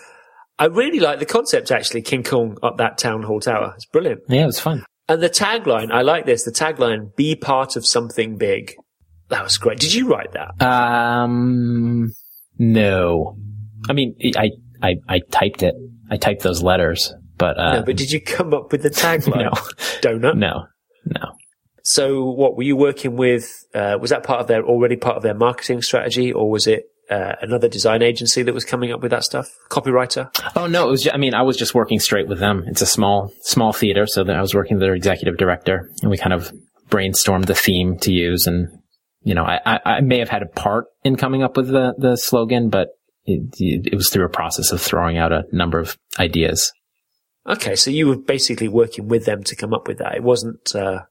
I really like the concept actually, King Kong up that town hall tower. It's brilliant. Yeah, it was fun. And the tagline, I like this. The tagline, be part of something big. That was great. Did you write that? Um, no. I mean, I, I, I typed it. I typed those letters, but, uh, no, but did you come up with the tagline? no. Donut? No. No. So what were you working with? Uh, was that part of their, already part of their marketing strategy or was it, uh, another design agency that was coming up with that stuff? Copywriter? Oh no, it was. Just, I mean, I was just working straight with them. It's a small, small theater, so that I was working with their executive director, and we kind of brainstormed the theme to use. And you know, I, I, may have had a part in coming up with the the slogan, but it, it was through a process of throwing out a number of ideas. Okay, so you were basically working with them to come up with that. It wasn't. Uh,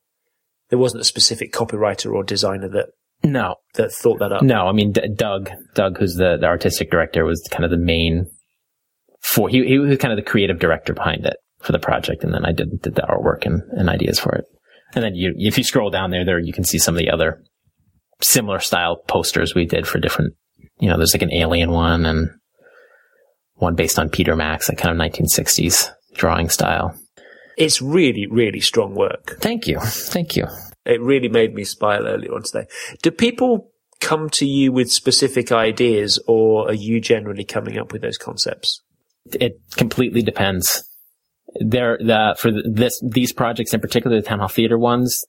there wasn't a specific copywriter or designer that No, that thought that up. no. I mean, D- Doug, Doug, who's the, the artistic director, was kind of the main for. He he was kind of the creative director behind it for the project, and then I did did the artwork and, and ideas for it. And then you, if you scroll down there, there you can see some of the other similar style posters we did for different. You know, there's like an alien one and one based on Peter Max, that kind of 1960s drawing style. It's really, really strong work. Thank you, thank you. It really made me smile earlier on today. Do people come to you with specific ideas or are you generally coming up with those concepts? It completely depends. There, the, for this, these projects in particular, the town hall theater ones,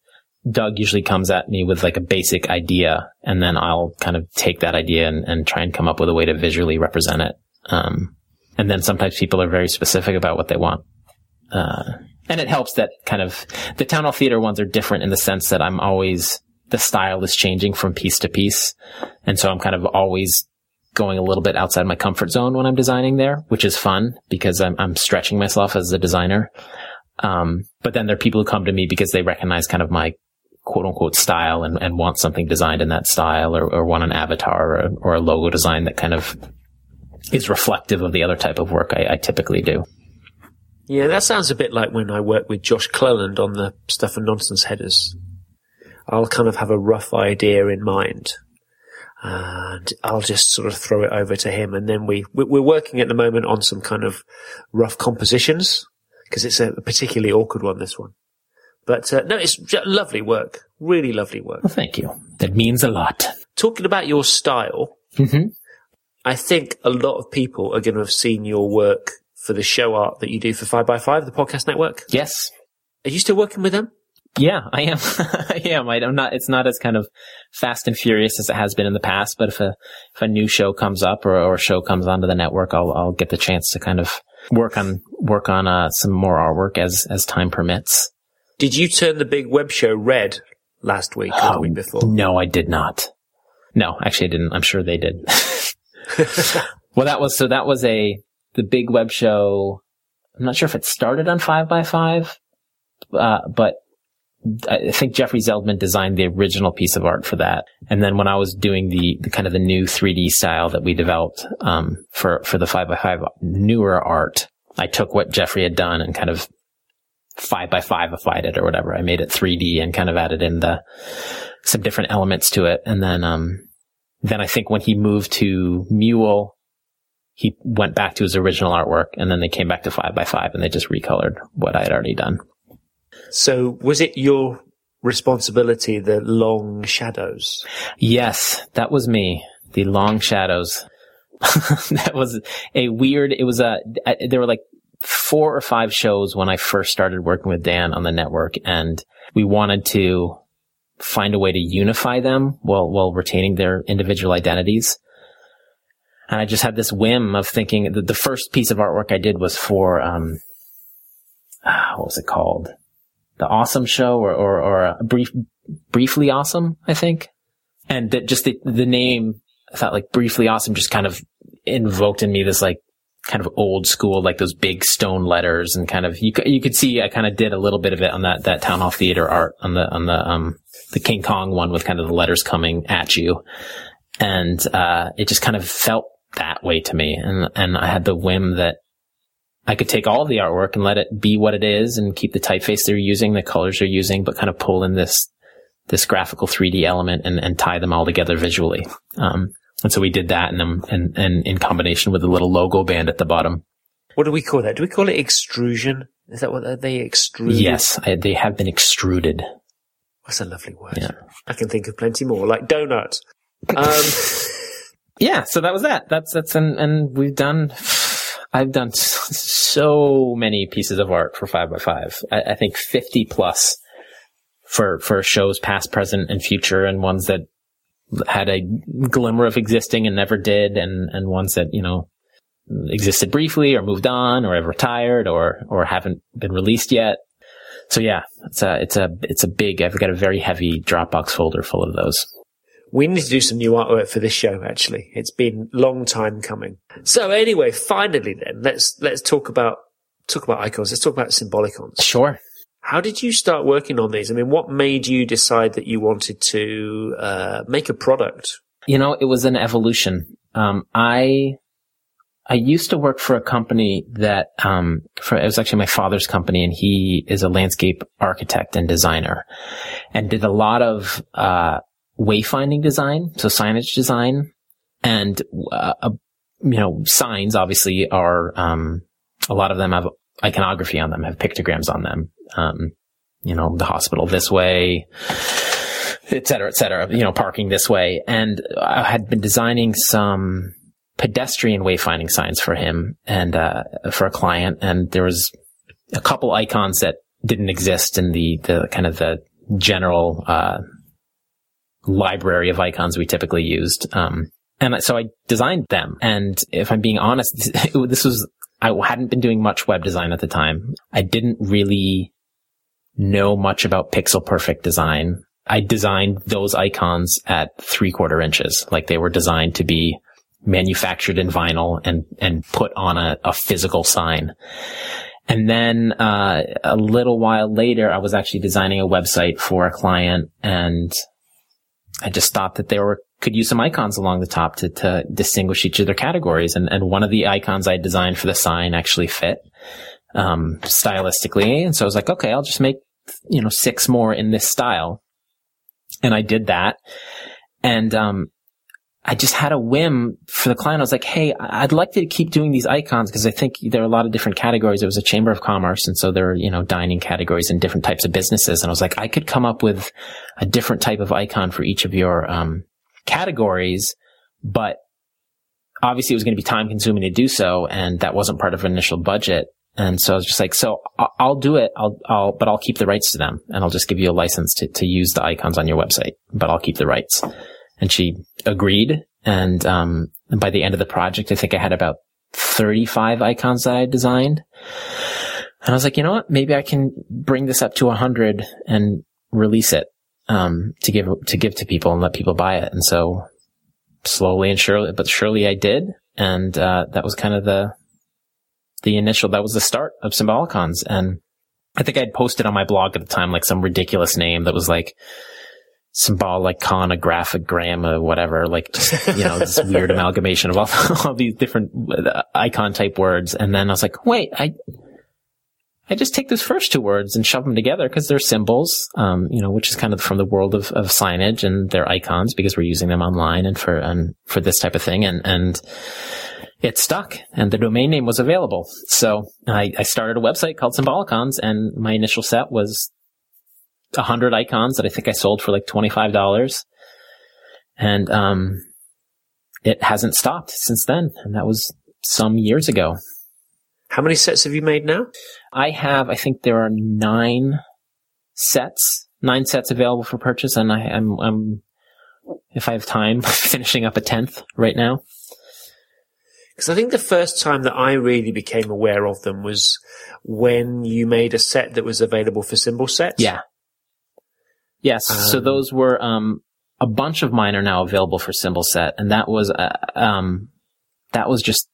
Doug usually comes at me with like a basic idea and then I'll kind of take that idea and, and try and come up with a way to visually represent it. Um, and then sometimes people are very specific about what they want. Uh, and it helps that kind of the town hall theater ones are different in the sense that I'm always the style is changing from piece to piece, and so I'm kind of always going a little bit outside my comfort zone when I'm designing there, which is fun because I'm, I'm stretching myself as a designer. Um, but then there are people who come to me because they recognize kind of my quote unquote style and, and want something designed in that style or, or want an avatar or, or, a logo design that kind of is reflective of the other type of work I, I typically do. Yeah, that sounds a bit like when I work with Josh Cleland on the Stuff and Nonsense headers. I'll kind of have a rough idea in mind and I'll just sort of throw it over to him. And then we, we're working at the moment on some kind of rough compositions because it's a particularly awkward one, this one. But uh, no, it's lovely work. Really lovely work. Well, thank you. That means a lot. Talking about your style, mm-hmm. I think a lot of people are going to have seen your work for the show art that you do for 5by5, the podcast network. Yes. Are you still working with them? Yeah, I am. I am. I, am not. It's not as kind of fast and furious as it has been in the past. But if a if a new show comes up or, or a show comes onto the network, I'll I'll get the chance to kind of work on work on uh, some more artwork as as time permits. Did you turn the big web show red last week or oh, the week before? No, I did not. No, actually, I didn't. I'm sure they did. well, that was so. That was a the big web show. I'm not sure if it started on five by five, uh, but I think Jeffrey Zeldman designed the original piece of art for that. And then when I was doing the, the kind of the new 3D style that we developed, um, for, for the 5by5 newer art, I took what Jeffrey had done and kind of 5by5ified it or whatever. I made it 3D and kind of added in the, some different elements to it. And then, um, then I think when he moved to Mule, he went back to his original artwork and then they came back to five by five and they just recolored what I had already done. So was it your responsibility, the long shadows? Yes, that was me. The long shadows. that was a weird, it was a, there were like four or five shows when I first started working with Dan on the network and we wanted to find a way to unify them while, while retaining their individual identities. And I just had this whim of thinking that the first piece of artwork I did was for, um, ah, what was it called? the awesome show or, or, or brief, briefly awesome, I think. And that just the, the name, I thought like briefly awesome just kind of invoked in me this like kind of old school, like those big stone letters and kind of, you, you could see I kind of did a little bit of it on that, that town hall theater art on the, on the, um, the King Kong one with kind of the letters coming at you. And, uh, it just kind of felt that way to me. And, and I had the whim that I could take all the artwork and let it be what it is and keep the typeface they're using, the colors they're using, but kind of pull in this, this graphical 3D element and, and tie them all together visually. Um, and so we did that and, and, and in combination with a little logo band at the bottom. What do we call that? Do we call it extrusion? Is that what they extrude? Yes, I, they have been extruded. That's a lovely word. Yeah. I can think of plenty more, like donut. Um, yeah, so that was that. That's, that's, and, and we've done I've done so many pieces of art for five by five. I, I think 50 plus for, for shows past, present, and future and ones that had a glimmer of existing and never did and, and ones that, you know, existed briefly or moved on or have retired or, or haven't been released yet. So yeah, it's a, it's a, it's a big, I've got a very heavy Dropbox folder full of those. We need to do some new artwork for this show, actually. It's been a long time coming. So anyway, finally then, let's, let's talk about, talk about icons. Let's talk about symbolicons. Sure. How did you start working on these? I mean, what made you decide that you wanted to, uh, make a product? You know, it was an evolution. Um, I, I used to work for a company that, um, for, it was actually my father's company and he is a landscape architect and designer and did a lot of, uh, wayfinding design, so signage design, and uh, you know signs. Obviously, are um, a lot of them have iconography on them, have pictograms on them. Um, you know, the hospital this way, et cetera, et cetera, you know, parking this way. And I had been designing some pedestrian wayfinding signs for him and, uh, for a client. And there was a couple icons that didn't exist in the, the kind of the general, uh, library of icons we typically used. Um, and so I designed them. And if I'm being honest, this was, I hadn't been doing much web design at the time. I didn't really know much about pixel perfect design. I designed those icons at three quarter inches. Like they were designed to be manufactured in vinyl and, and put on a, a physical sign. And then, uh, a little while later, I was actually designing a website for a client and I just thought that they were, could use some icons along the top to, to distinguish each of their categories. And, and one of the icons I designed for the sign actually fit, um, stylistically. And so I was like, okay, I'll just make, you know, six more in this style. And I did that. And, um, I just had a whim for the client. I was like, Hey, I'd like to keep doing these icons because I think there are a lot of different categories. It was a chamber of commerce. And so there are, you know, dining categories and different types of businesses. And I was like, I could come up with a different type of icon for each of your, um, categories, but obviously it was going to be time consuming to do so. And that wasn't part of an initial budget. And so I was just like, so I'll do it. I'll, I'll, but I'll keep the rights to them and I'll just give you a license to, to use the icons on your website, but I'll keep the rights. And she agreed. And, um, and by the end of the project, I think I had about 35 icons that I designed. And I was like, you know what? Maybe I can bring this up to 100 and release it, um, to give, to give to people and let people buy it. And so slowly and surely, but surely I did. And, uh, that was kind of the, the initial, that was the start of Symbolicons. And I think I'd posted on my blog at the time, like some ridiculous name that was like, symbolic graphic gram or whatever, like just, you know, this weird amalgamation of all, all these different uh, icon type words. And then I was like, wait, I, I just take those first two words and shove them together because they're symbols, um, you know, which is kind of from the world of, of signage and they're icons because we're using them online and for, and for this type of thing. And, and it stuck and the domain name was available. So I, I started a website called Symbolicons and my initial set was a hundred icons that I think I sold for like $25. And, um, it hasn't stopped since then. And that was some years ago. How many sets have you made now? I have, I think there are nine sets, nine sets available for purchase. And I, am I'm, I'm, if I have time, finishing up a tenth right now. Because I think the first time that I really became aware of them was when you made a set that was available for Symbolsets. Yeah. Yes. Um, so those were, um, a bunch of mine are now available for Symbolset. And that was, uh, um, that was just,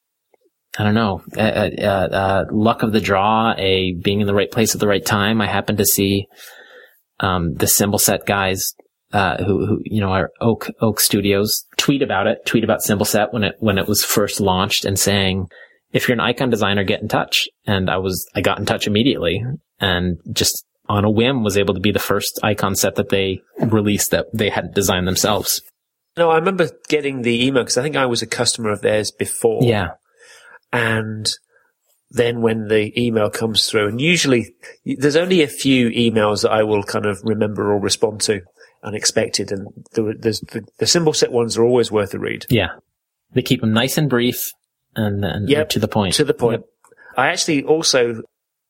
I don't know, uh, luck of the draw, a being in the right place at the right time. I happened to see, um, the Symbolset guys, uh, who, who, you know, our Oak, Oak Studios tweet about it, tweet about Symbolset when it, when it was first launched and saying, if you're an icon designer, get in touch. And I was, I got in touch immediately and just on a whim was able to be the first icon set that they released that they hadn't designed themselves. No, I remember getting the email because I think I was a customer of theirs before. Yeah. And then when the email comes through, and usually there's only a few emails that I will kind of remember or respond to unexpected, and the, the, the Symbolset ones are always worth a read. Yeah. They keep them nice and brief and, and yep, to the point. To the point. Yep. I actually also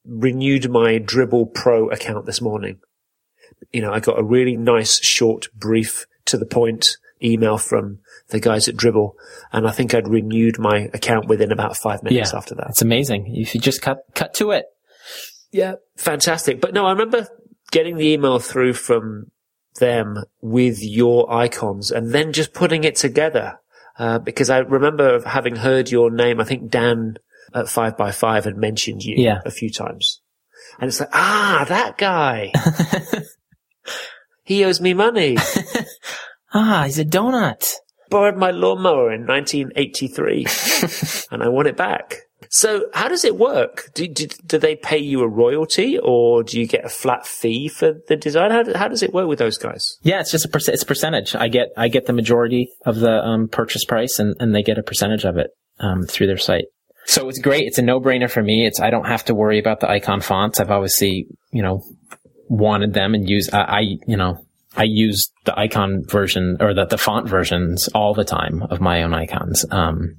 renewed my Dribbble Pro account this morning. You know, I got a really nice, short, brief, to the point email from the guys at Dribbble. and I think I'd renewed my account within about five minutes yeah, after that. It's amazing. If you just cut cut to it. Yeah, fantastic. But no, I remember getting the email through from them with your icons and then just putting it together. Uh, because I remember having heard your name. I think Dan at five by five had mentioned you yeah. a few times. And it's like, ah, that guy. he owes me money. ah, he's a donut. Borrowed my lawnmower in 1983 and I want it back. So how does it work? Do, do, do, they pay you a royalty or do you get a flat fee for the design? How, how does it work with those guys? Yeah, it's just a, it's a percentage. I get, I get the majority of the um, purchase price and, and they get a percentage of it um, through their site. So it's great. It's a no-brainer for me. It's I don't have to worry about the icon fonts. I've obviously, you know, wanted them and use, I, I you know, I use the icon version or the, the font versions all the time of my own icons. Um,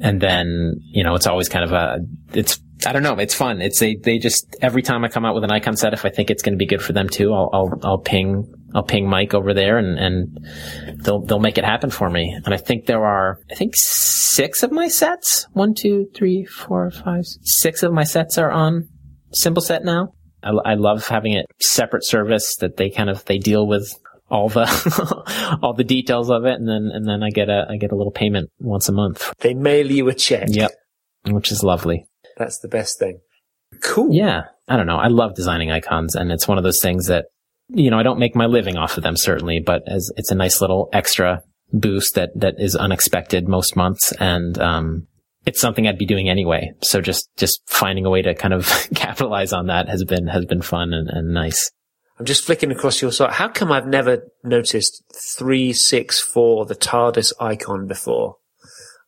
and then, you know, it's always kind of a, it's, I don't know, it's fun. It's they, they just, every time I come out with an icon set, if I think it's going to be good for them too, I'll, I'll, I'll ping, I'll ping Mike over there and, and they'll, they'll make it happen for me. And I think there are, I think six of my sets, one, two, three, four, five, six of my sets are on Symbolset now. I, I love having it separate service that they kind of, they deal with all the all the details of it, and then and then I get a I get a little payment once a month. They mail you a check. Yep, which is lovely. That's the best thing. Cool. Yeah, I don't know. I love designing icons, and it's one of those things that you know I don't make my living off of them certainly, but as it's a nice little extra boost that that is unexpected most months, and um, it's something I'd be doing anyway. So just just finding a way to kind of capitalize on that has been has been fun and, and nice. I'm just flicking across your site. How come I've never noticed 364, the TARDIS icon before?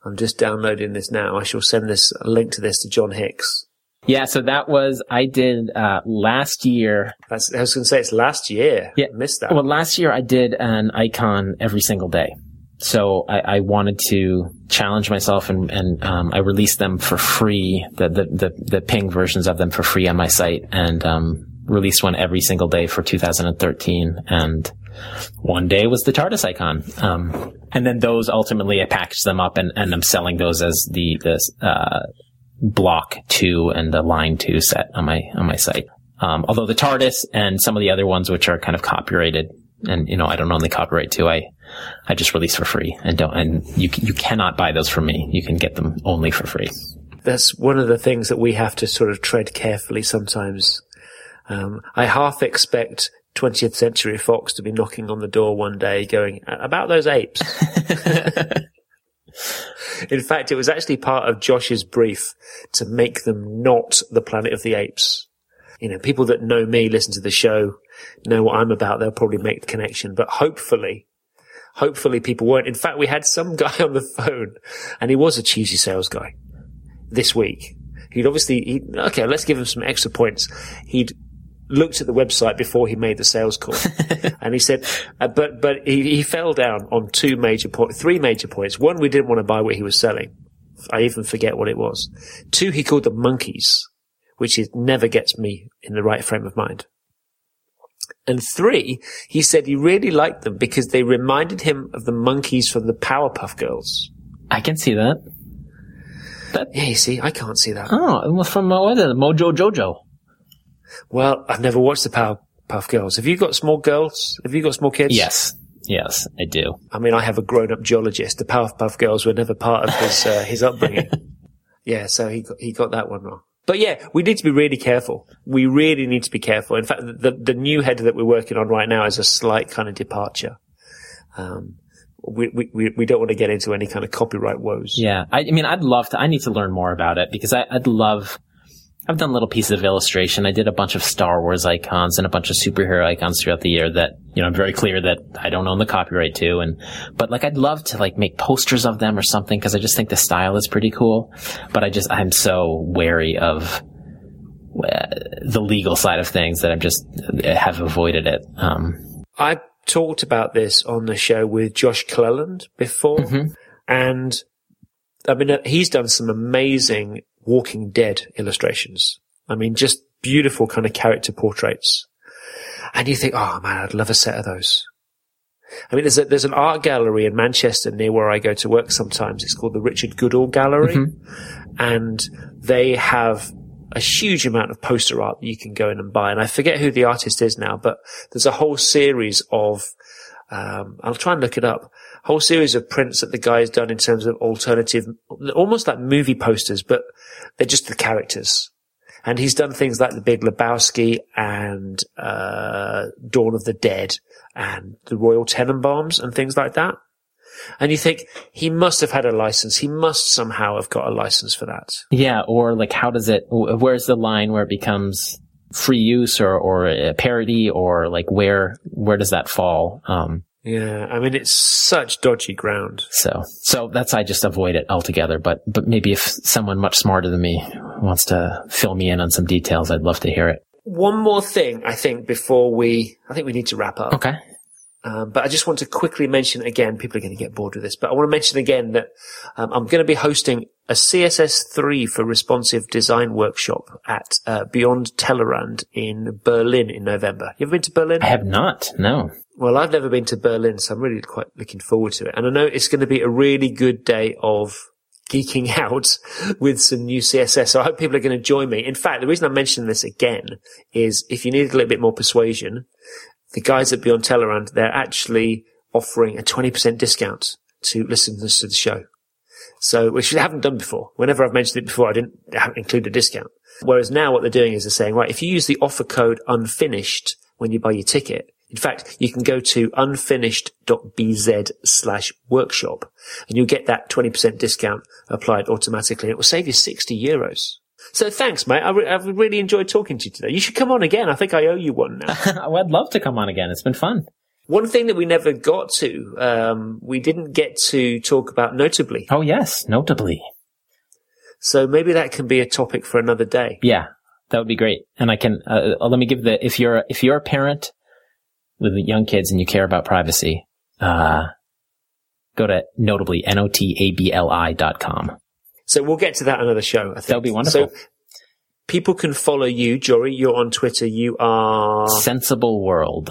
I'm just downloading this now. I shall send this a link to this to Jon Hicks. Yeah, so that was I did uh, last year. That's, I was going to say it's last year. Yeah, I missed that. Well, last year I did an icon every single day. So I, I wanted to challenge myself, and, and um, I released them for free. The, the the the PNG versions of them for free on my site, and um, released one every single day for 2013. And one day was the TARDIS icon. Um, and then those ultimately I packaged them up and, and I'm selling those as the, the, uh, block two and the line two set on my, on my site. Um, although the TARDIS and some of the other ones, which are kind of copyrighted and, you know, I don't own the copyright to, I, I just release for free and don't, and you, you cannot buy those from me. You can get them only for free. That's one of the things that we have to sort of tread carefully sometimes um, I half expect 20th Century Fox to be knocking on the door one day going, about those apes. In fact, it was actually part of Josh's brief to make them not the Planet of the Apes. You know, people that know me, listen to the show, know what I'm about, they'll probably make the connection. But hopefully, hopefully people won't. In fact, we had some guy on the phone and he was a cheesy sales guy this week. He'd obviously, he, okay, let's give him some extra points. He'd looked at the website before he made the sales call, and he said, uh, but but he, he fell down on two major points, three major points. One, we didn't want to buy what he was selling. I even forget what it was. Two, he called them monkeys, which is, never gets me in the right frame of mind. And three, he said he really liked them because they reminded him of the monkeys from the Powerpuff Girls. I can see that. That yeah, you see, I can't see that. Oh, from uh, what is it, Mojo Jojo. Well, I've never watched the Powerpuff Girls. Have you got small girls? Have you got small kids? Yes. Yes, I do. I mean, I have a grown-up geologist. The Powerpuff Girls were never part of his uh, his upbringing. yeah, so he got, he got that one wrong. But yeah, we need to be really careful. We really need to be careful. In fact, the the new header that we're working on right now is a slight kind of departure. Um, we, we, we don't want to get into any kind of copyright woes. Yeah. I, I mean, I'd love to, I need to learn more about it because I, I'd love, I've done little pieces of illustration. I did a bunch of Star Wars icons and a bunch of superhero icons throughout the year that, you know, I'm very clear that I don't own the copyright to. And, but like, I'd love to like make posters of them or something because I just think the style is pretty cool. But I just, I'm so wary of uh, the legal side of things that I've just have avoided it. Um, I talked about this on the show with Josh Cleland before. Mm-hmm. And I mean, he's done some amazing Walking Dead illustrations. I mean, just beautiful kind of character portraits. And you think, oh man, I'd love a set of those. I mean, there's a, there's an art gallery in Manchester near where I go to work sometimes. It's called the Richard Goodall Gallery. Mm-hmm. And they have a huge amount of poster art that you can go in and buy. And I forget who the artist is now, but there's a whole series of, um, I'll try and look it up, whole series of prints that the guy's done in terms of alternative, almost like movie posters, but they're just the characters. And he's done things like The Big Lebowski and uh, Dawn of the Dead and the Royal Tenenbaums and things like that. And you think he must have had a license. He must somehow have got a license for that. Yeah, or like how does it? Where's the line where it becomes free use or or a parody or like where where does that fall? Um, yeah, I mean it's such dodgy ground. So, so that's I just avoid it altogether. But but maybe if someone much smarter than me wants to fill me in on some details, I'd love to hear it. One more thing, I think, before we, I think we need to wrap up. Okay. Um, but I just want to quickly mention again, people are going to get bored with this, but I want to mention again that um, I'm going to be hosting a CSS3 for responsive design workshop at uh, Beyond Tellerrand in Berlin in November. You ever been to Berlin? I have not. No. Well, I've never been to Berlin, so I'm really quite looking forward to it. And I know it's going to be a really good day of geeking out with some new CSS. So I hope people are going to join me. In fact, the reason I'm mentioning this again is if you need a little bit more persuasion, the guys at Beyond Tellerrand, they're actually offering a 20% discount to listeners to the show. So, which they haven't done before. Whenever I've mentioned it before, I didn't include a discount. Whereas now what they're doing is they're saying, right, if you use the offer code unfinished when you buy your ticket, in fact, you can go to unfinished.bz slash workshop and you'll get that 20% discount applied automatically. It will save you 60 euros. So thanks, mate. I re- I've really enjoyed talking to you today. You should come on again. I think I owe you one now. I'd love to come on again. It's been fun. one thing that we never got to, um, we didn't get to talk about Notabli. Oh yes, Notabli. So maybe that can be a topic for another day. Yeah, that would be great. And I can uh, uh, let me give the if you're if you're a parent with young kids and you care about privacy, uh, go to Notabli n o t a b l i dot com. So we'll get to that another show. I think. That'll be wonderful. So people can follow you, Jory. You're on Twitter. You are. Sensible world.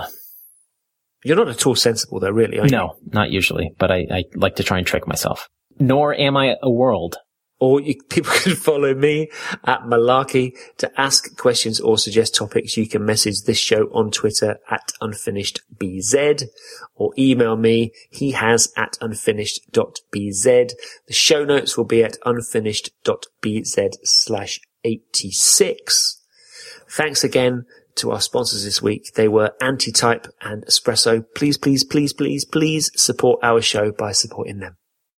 You're not at all sensible, though, really. Are you? No, not usually, but I, I like to try and trick myself. Nor am I a world. Or you, people can follow me at Malarkey to ask questions or suggest topics. You can message this show on Twitter at unfinishedbz or email me. He has at unfinished.bz. The show notes will be at unfinished.bz slash 86. Thanks again to our sponsors this week. They were Antetype and Espresso. Please, please, please, please, please support our show by supporting them.